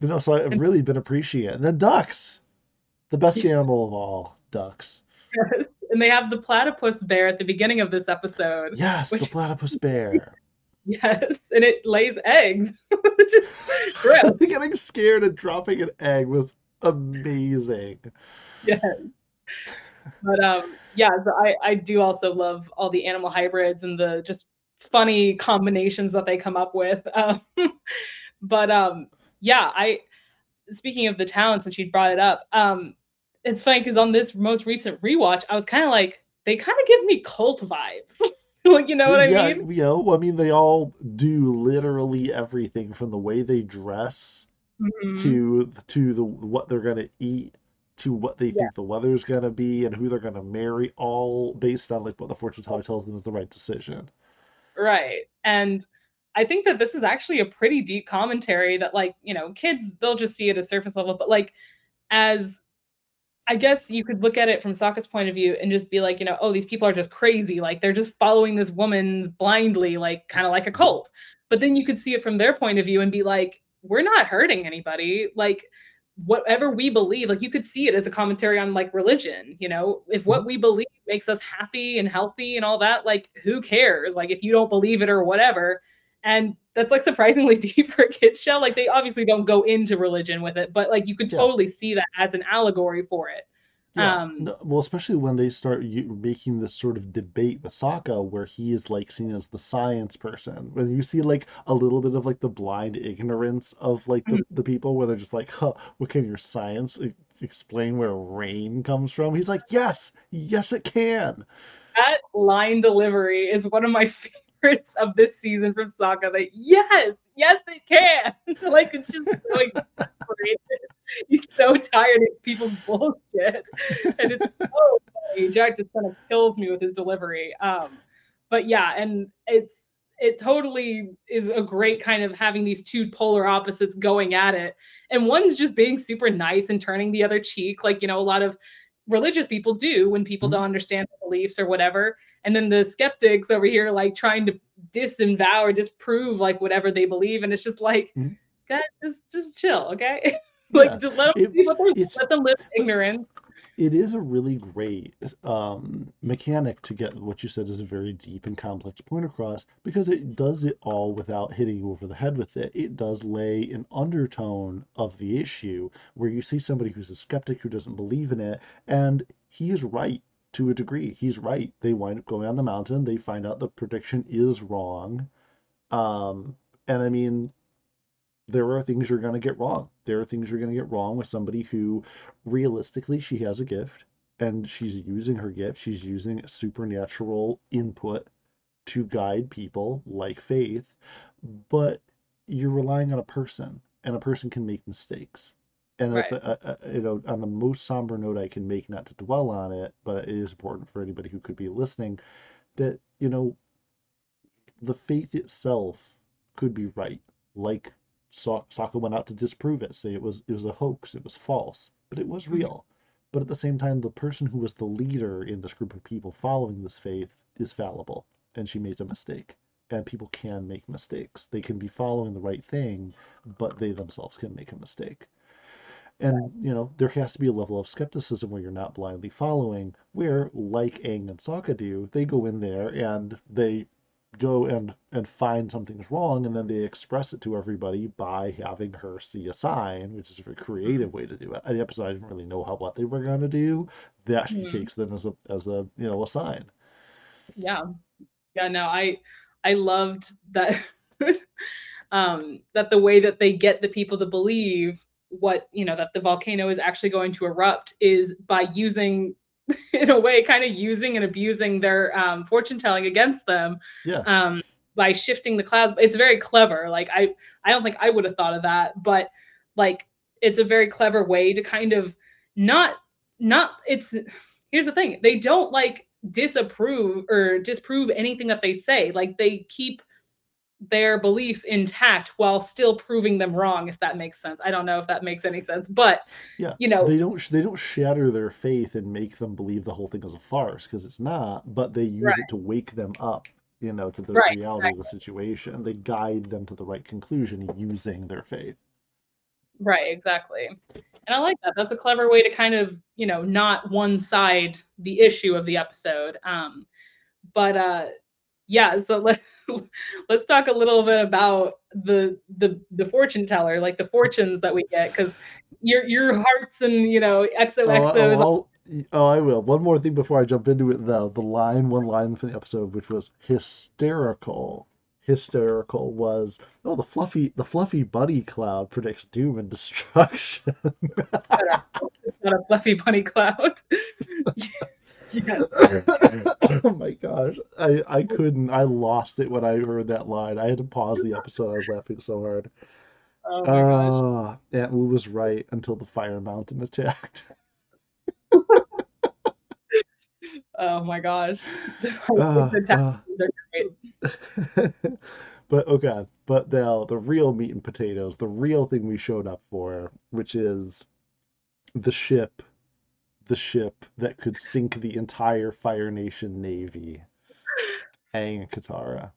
No, so I've really been appreciating. And then ducks, the best animal of all, ducks. Yes. And they have the platypus bear at the beginning of this episode. Yes, which... the platypus bear. yes, and it lays eggs. Getting scared and dropping an egg was amazing. Yes but um, yeah, so I I do also love all the animal hybrids and the just funny combinations that they come up with. Um, but um, yeah, I speaking of the town, since she brought it up, um, it's funny because on this most recent rewatch, I was kind of like, they kind of give me cult vibes. like, you know what yeah, I mean? Yeah, you know, I mean, they all do literally everything from the way they dress mm-hmm. to to the what they're gonna eat to what they yeah. think the weather's going to be and who they're going to marry, all based on like what the fortune teller tells them is the right decision. Right. And I think that this is actually a pretty deep commentary that like, you know, kids they'll just see it at surface level, but like as I guess you could look at it from Sokka's point of view and just be like, you know, oh, these people are just crazy. Like they're just following this woman blindly, like kind of like a cult. But then you could see it from their point of view and be like, we're not hurting anybody. Like whatever we believe, like you could see it as a commentary on like religion, you know, if what mm-hmm. we believe makes us happy and healthy and all that, like who cares? Like if you don't believe it or whatever. And that's like surprisingly deep for a kid show. Like they obviously don't go into religion with it, but like you could Yeah. totally see that as an allegory for it. Yeah, Um, well, especially when they start making this sort of debate with Sokka, where he is like seen as the science person. When you see like a little bit of like the blind ignorance of like the, Mhm. the people, where they're just like, "Huh, what can your science explain where rain comes from?" He's like, "Yes, yes, it can." that line delivery is one of my favorites of this season from Sokka. That yes, yes, it can. like it's just so exasperated. He's so tired of people's bullshit, and it's so funny. Jack just kind of kills me with his delivery. Um, but yeah, and it's it totally is a great kind of having these two polar opposites going at it, and one's just being super nice and turning the other cheek, like you know a lot of religious people do when people Mhm. don't understand beliefs or whatever. And then the skeptics over here like trying to disavow or disprove like whatever they believe. And it's just like Mhm. guys just just chill okay? Like Yeah, just let them, it- see what let them live ignorance It is a really great um, mechanic to get what you said is a very deep and complex point across because it does it all without hitting you over the head with it. It does lay an undertone of the issue where you see somebody who's a skeptic who doesn't believe in it, and he is right to a degree. He's right. They wind up going on the mountain, they find out the prediction is wrong. Um, and I mean, there are things you're going to get wrong. There are things you're going to get wrong with somebody who realistically she has a gift and she's using her gift. She's using supernatural input to guide people like faith, but you're relying on a person and a person can make mistakes. And that's Right. a, a, a- you know on the most somber note I can make, not to dwell on it, but it is important for anybody who could be listening that you know the faith itself could be right, like Sa- Sokka went out to disprove it, say it was it was a hoax, it was false, but it was Mhm. real. But at the same time, the person who was the leader in this group of people following this faith is fallible, and she made a mistake. And people can make mistakes. They can be following the right thing, but they themselves can make a mistake. And you know, there has to be a level of skepticism where you're not blindly following, where like Aang and Sokka do, they go in there and they go and and find something's wrong and then they express it to everybody by having her see a sign which is a very creative way to do it. The episode i didn't really know how what they were going to do. That she Mhm. takes them as a as a you know a sign. Yeah. Yeah no i i loved that um that the way that they get the people to believe what you know that the volcano is actually going to erupt is by using in a way kind of using and abusing their um fortune telling against them yeah. um by shifting the clouds. It's very clever like i i don't think i would have thought of that but like it's a very clever way to kind of not not it's here's the thing they don't like disapprove or disprove anything that they say. Like they keep their beliefs intact while still proving them wrong if that makes sense i don't know if that makes any sense but yeah you know they don't they don't shatter their faith and make them believe the whole thing is a farce because it's not but they use Right. it to wake them up you know to the Right, reality of the situation they guide them to the right conclusion using their faith Right, exactly. And I like that. That's a clever way to kind of, you know, not one side the issue of the episode. Um, but uh yeah, so let's let's talk a little bit about the the the fortune teller, like the fortunes that we get, because your your hearts and you know Oh, XOXOs. oh, I'll- oh, oh, I will. One more thing before I jump into it, though. The line, one line from the episode, which was hysterical. Hysterical was oh the fluffy the fluffy bunny cloud predicts doom and destruction. It's not a fluffy bunny cloud. yeah. oh my gosh, I I couldn't. I lost it when I heard that line. I had to pause the episode. I was laughing so hard. Oh my gosh. Ah, Aunt Wu was right until the fire mountain attacked. Oh my gosh. Are great. but okay, but now the real meat and potatoes, the real thing we showed up for, which is the ship the ship that could sink the entire Fire Nation navy. Aang and Katara.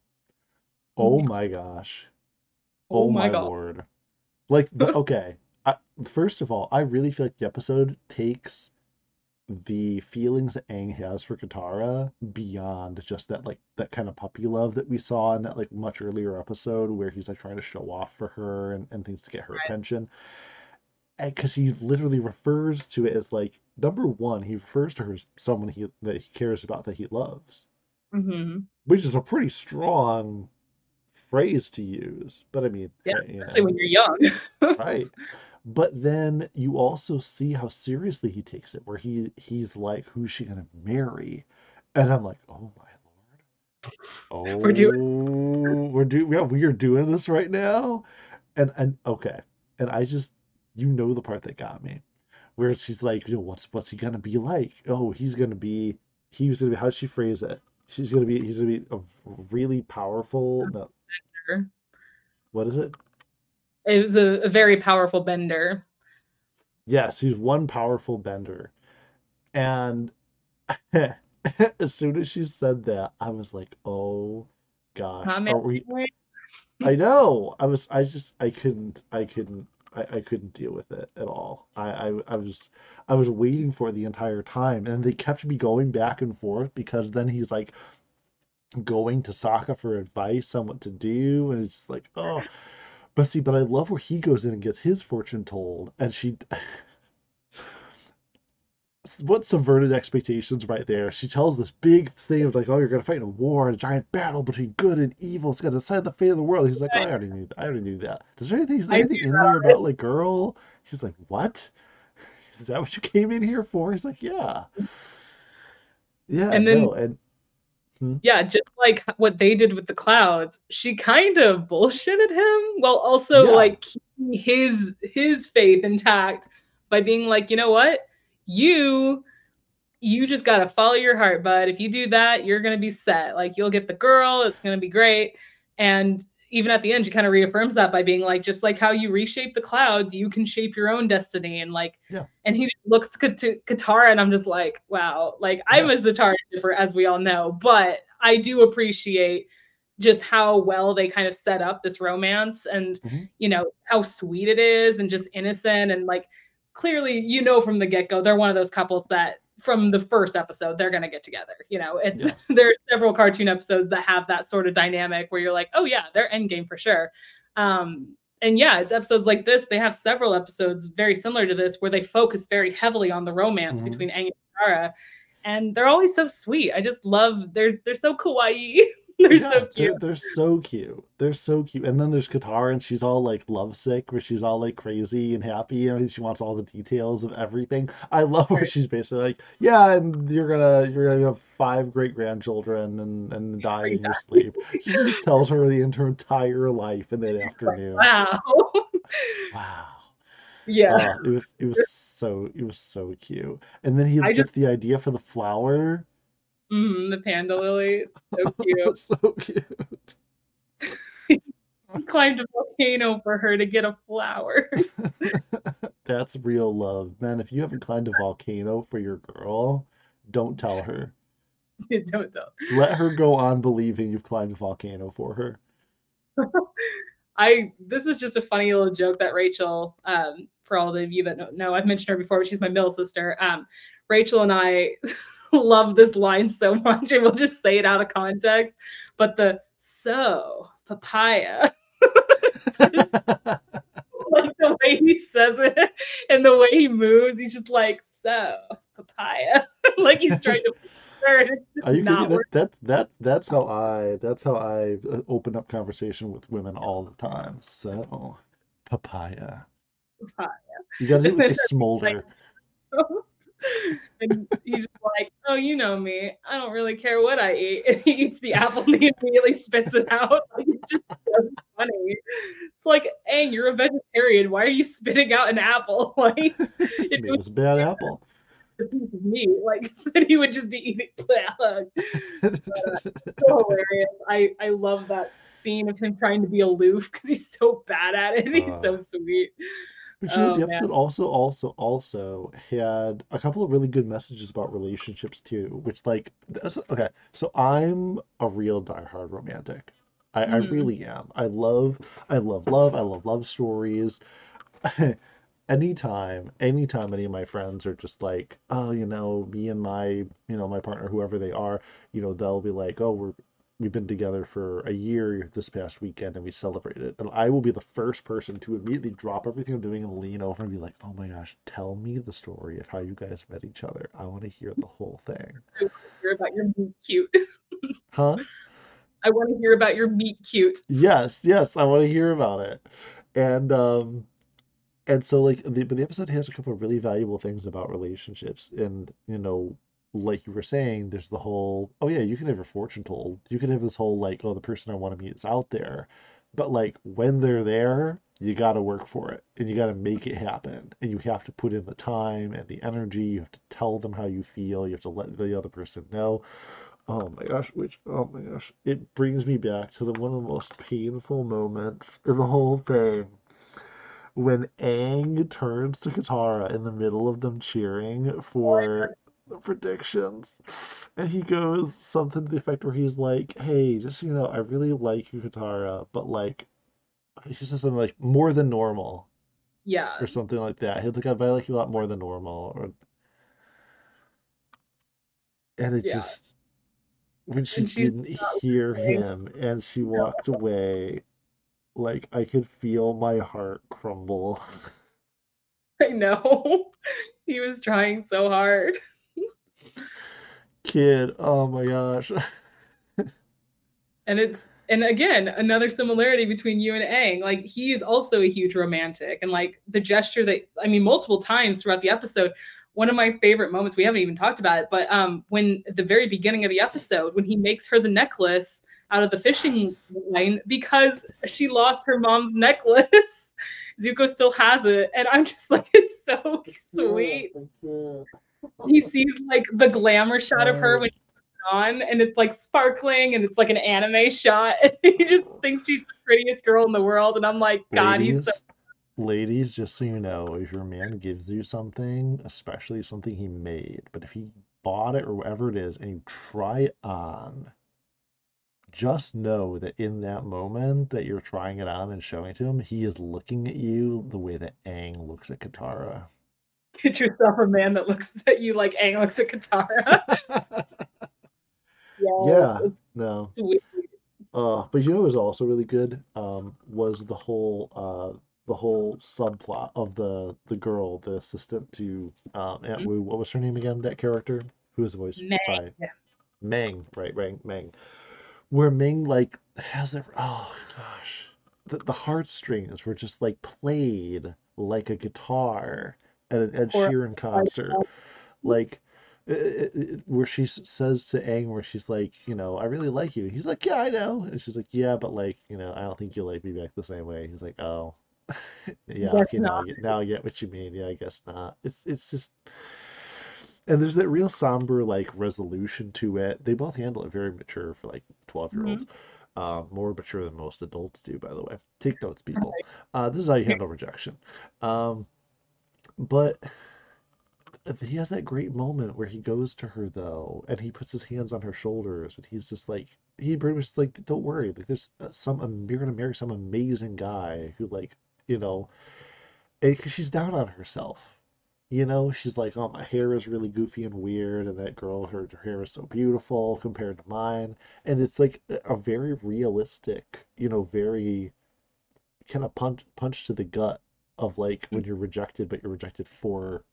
Oh mm. my gosh. Oh, Oh my my God. lord. Like, the, okay. I, first of all, I really feel like the episode takes the feelings that Aang has for Katara beyond just that like that kind of puppy love that we saw in that like much earlier episode where he's like trying to show off for her and, and things to get her attention. And because he literally refers to it as like number one, he refers to her as someone he that he cares about that he loves, hmm which is a pretty strong phrase to use. But I mean, Yeah, you know. When you're young. right. But then you also see how seriously he takes it where he he's like who's she gonna marry? And i'm like oh my lord. Oh We're doing- we're doing yeah we are doing this right now? And and okay. And i just you know the part that got me where she's like you know what's what's he gonna be like oh he's gonna be he's gonna be how'd she phrase it she's gonna be he's gonna be a really powerful no, what is it It was a, a very powerful bender. Yes, he's one powerful bender. And as soon as she said that, I was like, oh gosh. Are we I know. I was I just I couldn't I couldn't I, I couldn't deal with it at all. I, I I was I was waiting for the entire time and they kept me going back and forth because then he's like going to Sokka for advice on what to do and it's just like, oh but see, but I love where he goes in and gets his fortune told, and she. What subverted expectations right there? She tells this big thing of like, "Oh, you're gonna fight in a war, a giant battle between good and evil. It's gonna decide the fate of the world." He's like, oh, "I already knew. That. I already knew that." Is there anything, is there anything in there about like girl? She's like, "What? Is that what you came in here for?" He's like, "Yeah, yeah." And then- no, and hmm? Yeah, just like what they did with the clouds, she kind of bullshitted him while also Yeah. like keeping his his faith intact by being like, you know what, you you just gotta follow your heart, bud. If you do that, you're gonna be set. Like you'll get the girl, it's gonna be great. And even at the end, she kind of reaffirms that by being like, just like how you reshape the clouds, you can shape your own destiny. And like, Yeah. and he looks to, to Katara, and I'm just like, wow, like I'm a Zutara shipper, as we all know, but I do appreciate just how well they kind of set up this romance and Mhm. you know how sweet it is and just innocent and like clearly you know from the get-go they're one of those couples that from the first episode they're going to get together you know it's Yeah. there's several cartoon episodes that have that sort of dynamic where you're like oh yeah they're endgame for sure um and yeah it's episodes like this they have several episodes very similar to this where they focus very heavily on the romance Mhm. between Aang and Katara and they're always so sweet i just love they're they're so kawaii they're Yeah, so cute They're, they're so cute. They're so cute. And then there's Katara, and she's all like lovesick, where she's all like crazy and happy, and she wants all the details of everything. I love where she's basically like, "Yeah, and you're gonna you're gonna have five great grandchildren and and die in your sleep." She just tells her the entire life in that afternoon. wow Wow. yeah Oh, it was it was so it was so cute. And then he I gets just- the idea for the flower. Mhm, the panda lily so cute so cute. He climbed a volcano for her to get a flower That's real love. Man, if you haven't climbed a volcano for your girl, don't tell her. don't tell. Let her go on believing you've climbed a volcano for her. I this is just a funny little joke that Rachel, um, for all of you that don't know, I've mentioned her before, but she's my middle sister. Um, Rachel and I love this line so much, and we'll just say it out of context. But the so papaya, just like the way he says it and the way he moves, he's just like so papaya, like he's trying to. Are you not? That, that's that that's how I that's how I uh, open up conversation with women all the time. So, papaya. Papaya. You got to do it with the smolder. and he's like, "Oh, you know me. I don't really care what I eat." And he eats the apple and he immediately spits it out. Like, it's just so funny. It's like, "Hey, you're a vegetarian. Why are you spitting out an apple?" Like, it it was a bad apple. was piece of meat, like then he would just be eating. so hilarious. I I love that scene of him trying to be aloof because he's so bad at it. He's so Uh. sweet. But you know, Oh the man. episode also, also, also had a couple of really good messages about relationships too, which like, okay, so I'm a real diehard romantic. I, I hmm really am. I love, I love love. I love love stories. anytime, anytime any of my friends are just like, oh, you know, me and my, you know, my partner, whoever they are, you know, they'll be like, oh, we're we've been together for a year this past weekend and we celebrated. And I will be the first person to immediately drop everything I'm doing and lean over and be like, oh my gosh, tell me the story of how you guys met each other. I want to hear the whole thing. I want to hear about your meet cute. Huh? I want to hear about your meet cute. Yes, yes, I want to hear about it. And um And so like the but the episode has a couple of really valuable things about relationships. And you know, like you were saying, there's the whole, oh yeah, you can have your fortune told. You can have this whole like, oh, the person I want to meet is out there. But like when they're there, you got to work for it and you got to make it happen. And you have to put in the time and the energy. You have to tell them how you feel. You have to let the other person know. Oh my gosh, which oh my gosh, it brings me back to the one of the most painful moments in the whole thing when Aang turns to Katara in the middle of them cheering for the predictions, and he goes something to the effect where he's like, "Hey, just you know, I really like you, Katara, but like," he says something like "more than normal" Yeah, or something like that. He's like, "I like you a lot more than normal," or and it yeah. just when she didn't hear listening. him and she walked away, like I could feel my heart crumble. I know. He was trying so hard. Kid, oh my gosh. And it's and again, another similarity between you and Aang. Like he's also a huge romantic. And like the gesture that I mean, multiple times throughout the episode, one of my favorite moments, we haven't even talked about it, but um when at the very beginning of the episode, when he makes her the necklace out of the fishing Yes. line because she lost her mom's necklace. Zuko still has it. And I'm just like, it's so sweet. thank you. He sees like the glamour shot of her when on and it's like sparkling and it's like an anime shot he just thinks she's the prettiest girl in the world and I'm like god he's so ladies, ladies, just so you know, if your man gives you something, especially something he made, but if he bought it or whatever it is and you try it on, just know that in that moment that you're trying it on and showing it to him, he is looking at you the way that Aang looks at Katara. Get yourself a man that looks at you like Aang looks at Katara yes Yeah, it's no. sweet Uh, but you know what was also really good um, was the whole uh, the whole subplot of the the girl, the assistant to um, Aunt Wu. What was her name again? That character who was voiced Meg by Meng, right? Right, Meng. Where Ming like has their oh gosh, the the heartstrings were just like played like a guitar at an Ed or Sheeran concert like it, it, where she says to Aang, where she's like, you know, I really like you. He's like, yeah, I know. And she's like, yeah, but like, you know, I don't think you'll like me back the same way. He's like, oh, yeah, okay, now I get now I get what you mean. Yeah, I guess not. It's it's just, and there's that real somber like resolution to it. They both handle it very mature for like 12 year olds. Mhm. Uh, more mature than most adults do, by the way. Take notes, people. Uh, this is how you handle rejection. Um, but he has that great moment where he goes to her though, and he puts his hands on her shoulders, and he's just like he pretty much like, don't worry, like there's uh, some you're gonna marry some amazing guy who like you know, because she's down on herself. You know, she's like, oh, my hair is really goofy and weird, and that girl, her, her hair is so beautiful compared to mine, and it's like a very realistic, you know, very kind of punch punch to the gut of like when you're rejected, but you're rejected for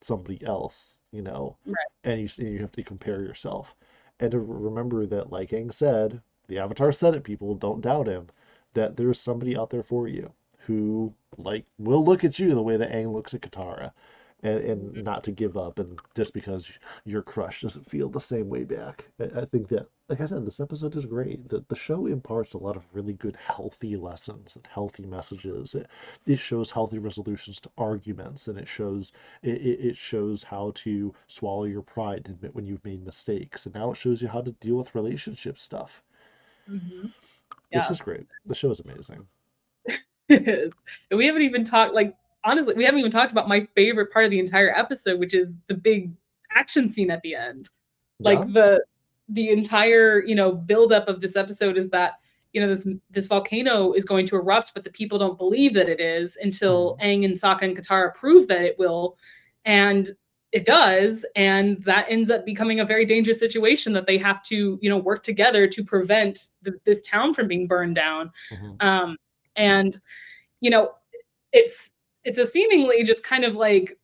somebody else, you know, right and you you have to compare yourself, and to remember that, like Aang said, the Avatar said it. People don't doubt him. That there's somebody out there for you who like will look at you the way that Aang looks at Katara, and and Mhm. not to give up, and just because your crush doesn't feel the same way back. I, I think that, like I said, this episode is great. The the show imparts a lot of really good, healthy lessons and healthy messages. It it shows healthy resolutions to arguments, and it shows it, it, shows how to swallow your pride and admit when you've made mistakes. And now it shows you how to deal with relationship stuff. Mhm. This is great. The show is amazing. it is and we haven't even talked like honestly, we haven't even talked about my favorite part of the entire episode, which is the big action scene at the end. Like Yeah. the the entire, you know, buildup of this episode is that you know this this volcano is going to erupt, but the people don't believe that it is until Aang and Sokka and Katara prove that it will, and it does, and that ends up becoming a very dangerous situation that they have to you know work together to prevent the, this town from being burned down. Mhm. Um, and you know, it's it's a seemingly just kind of like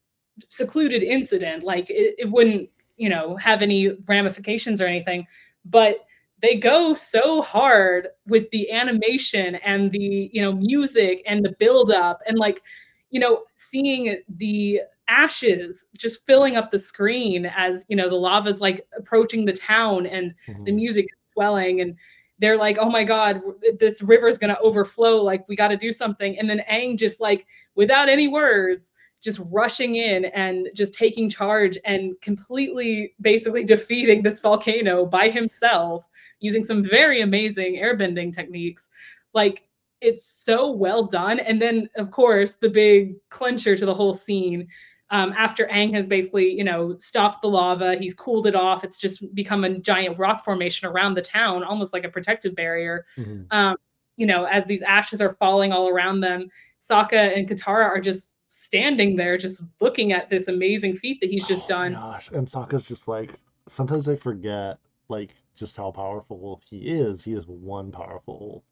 secluded incident, like it, it wouldn't you know have any ramifications or anything, but they go so hard with the animation and the you know music and the build up and like you know seeing the ashes just filling up the screen as you know the lava's like approaching the town and the Mhm. music is swelling and they're like oh my god this river is going to overflow like we got to do something. And then Aang just like without any words just rushing in and just taking charge and completely basically defeating this volcano by himself using some very amazing airbending techniques. Like it's so well done. And then of course the big clincher to the whole scene um, after Aang has basically, you know, stopped the lava, he's cooled it off. It's just become a giant rock formation around the town, almost like a protective barrier. Mhm. Um, you know, as these ashes are falling all around them, Sokka and Katara are just standing there, just looking at this amazing feat that he's just Oh done. Gosh, and Sokka's just like sometimes I forget like just how powerful he is. He is one powerful,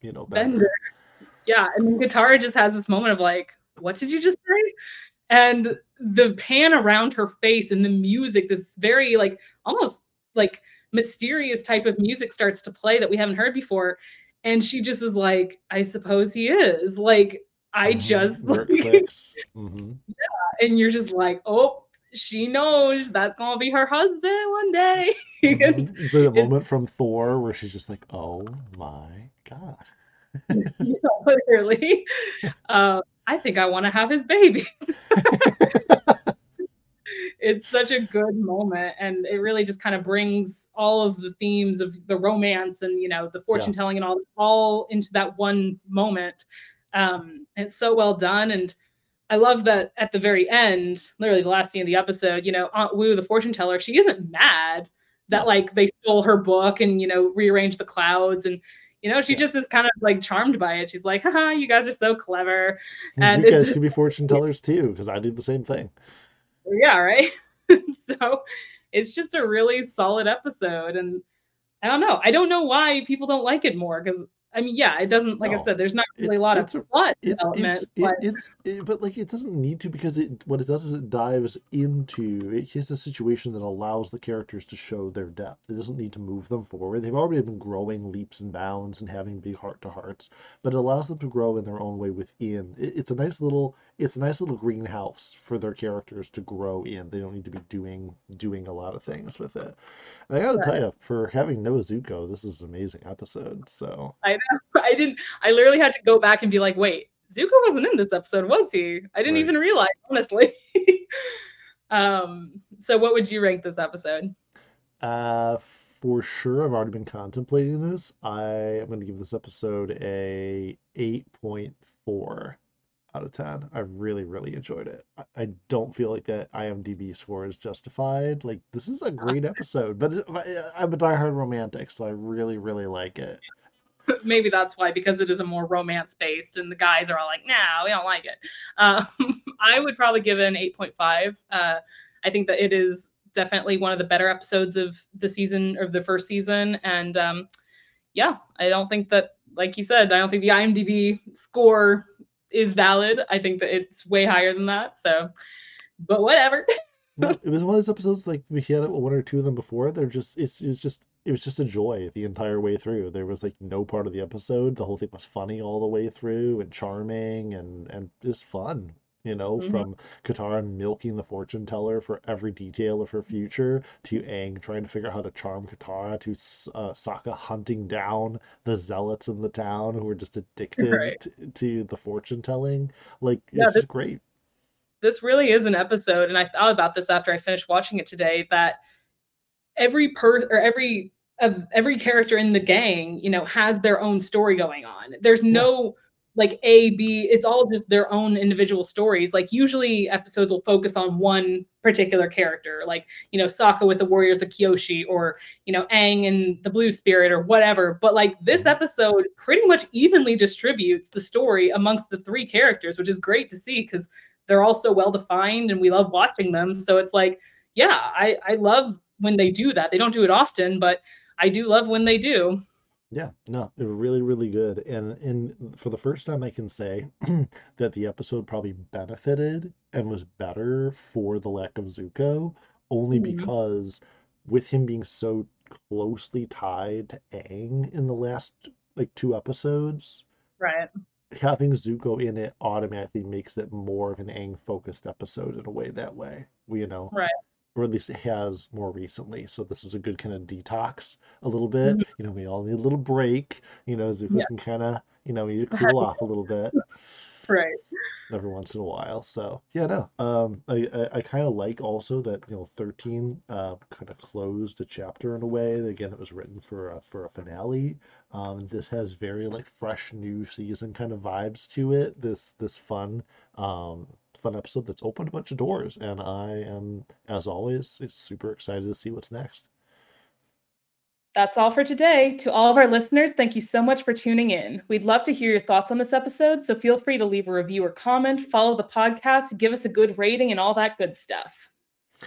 you know, bender. Bender. Yeah, and Katara just has this moment of like, "What did you just say?" And the pan around her face and the music, this very like almost like mysterious type of music starts to play that we haven't heard before, and she just is like, "I suppose he is." Like, I Mhm. just like, clicks. hmm and you're just like, "Oh, she knows that's gonna be her husband one day." And Mhm. The it's- moment from Thor where she's just like, "Oh my god." you know, literally, uh, I think I want to have his baby. it's such a good moment and it really just kind of brings all of the themes of the romance and you know the fortune telling and all all into that one moment. Um it's so well done and i love that at the very end literally the last scene of the episode you know aunt wu the fortune teller she isn't mad that like they stole her book and you know rearranged the clouds and you know she Yeah. just is kind of like charmed by it. She's like haha you guys are so clever. And you it's- guys can be fortune tellers too, because I do the same thing. yeah right? So it's just a really solid episode and i don't know. I don't know why people don't like it more because i mean yeah it doesn't like i said there's not really a lot it's of plot It's development it's but it, it's it, but like it doesn't need to because it what it does is it dives into it hits a situation that allows the characters to show their depth. It doesn't need to move them forward. They've already been growing leaps and bounds and having big heart to hearts, but it allows them to grow in their own way within. It, it's a nice little it's a nice little greenhouse for their characters to grow in. They don't need to be doing doing a lot of things with it. And I gotta tell you, for having no Zuko, this is an amazing episode. So i didn't i literally had to go back and be like wait zuko wasn't in this episode was he i didn't Right. even realize honestly um so what would you rank this episode Uh, for sure, I've already been contemplating this. I am going to give this episode a 8.4 out of 10. I really, really enjoyed it. I, I don't feel like that IMDb score is justified. Like, this is a great episode, but it, I, I'm a diehard romantic, so I really, really like it. maybe that's why because it is a more romance based and the guys are all like nah we don't like it um, i would probably give it an 8.5 uh, i think that it is definitely one of the better episodes of the season of the first season and um, yeah i don't think that like you said i don't think the imdb score is valid i think that it's way higher than that so but whatever No, it was one of those episodes like we had one or two of them before. They're just it's it's just it was just a joy the entire way through. There was like no part of the episode. The whole thing was funny all the way through and charming and and just fun. You know, Mhm. from Katara milking the fortune teller for every detail of her future to Aang trying to figure out how to charm Katara to uh, Sokka hunting down the zealots in the town who are just addicted Right. to, to the fortune telling. Like Yeah, it's this- great. this really is an episode and i thought about this after i finished watching it today that every per or every of every character in the gang you know has their own story going on there's no like A, B, it's all just their own individual stories. Like usually episodes will focus on one particular character, like, you know, Sokka with the Warriors of Kyoshi or, you know, Aang and the Blue Spirit or whatever. But like this mm-hmm. episode pretty much evenly distributes the story amongst the three characters, which is great to see because they're all so well defined and we love watching them. So it's like, yeah, I, I love when they do that. They don't do it often, but I do love when they do. Yeah, no, really, really good. And and for the first time, I can say that the episode probably benefited and was better for the lack of Zuko, only mm-hmm. because with him being so closely tied to Aang in the last like two episodes, right? Having Zuko in it automatically makes it more of an Aang focused episode in a way that way. You know, right? Or at least it has more recently. So this is a good kind of detox a little bit. Mm-hmm. You know, we all need a little break. You know, Zuko yeah. can kind of, you know, you cool off a little bit. Right. Every once in a while. So yeah, no. Um, I I, I kind of like also that you know thirteen uh, kind of closed a chapter in a way. Again, it was written for a, for a finale. Um, this has very like fresh new season kind of vibes to it. This this fun um fun episode that's opened a bunch of doors, and I am, as always, super excited to see what's next. That's all for today. To all of our listeners, thank you so much for tuning in. We'd love to hear your thoughts on this episode, so feel free to leave a review or comment, follow the podcast, give us a good rating, and all that good stuff.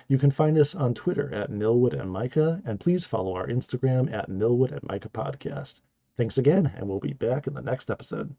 You can find us on Twitter at Milwood and Mika, and please follow our Instagram at Milwood and Mika Podcast. Thanks again, and we'll be back in the next episode.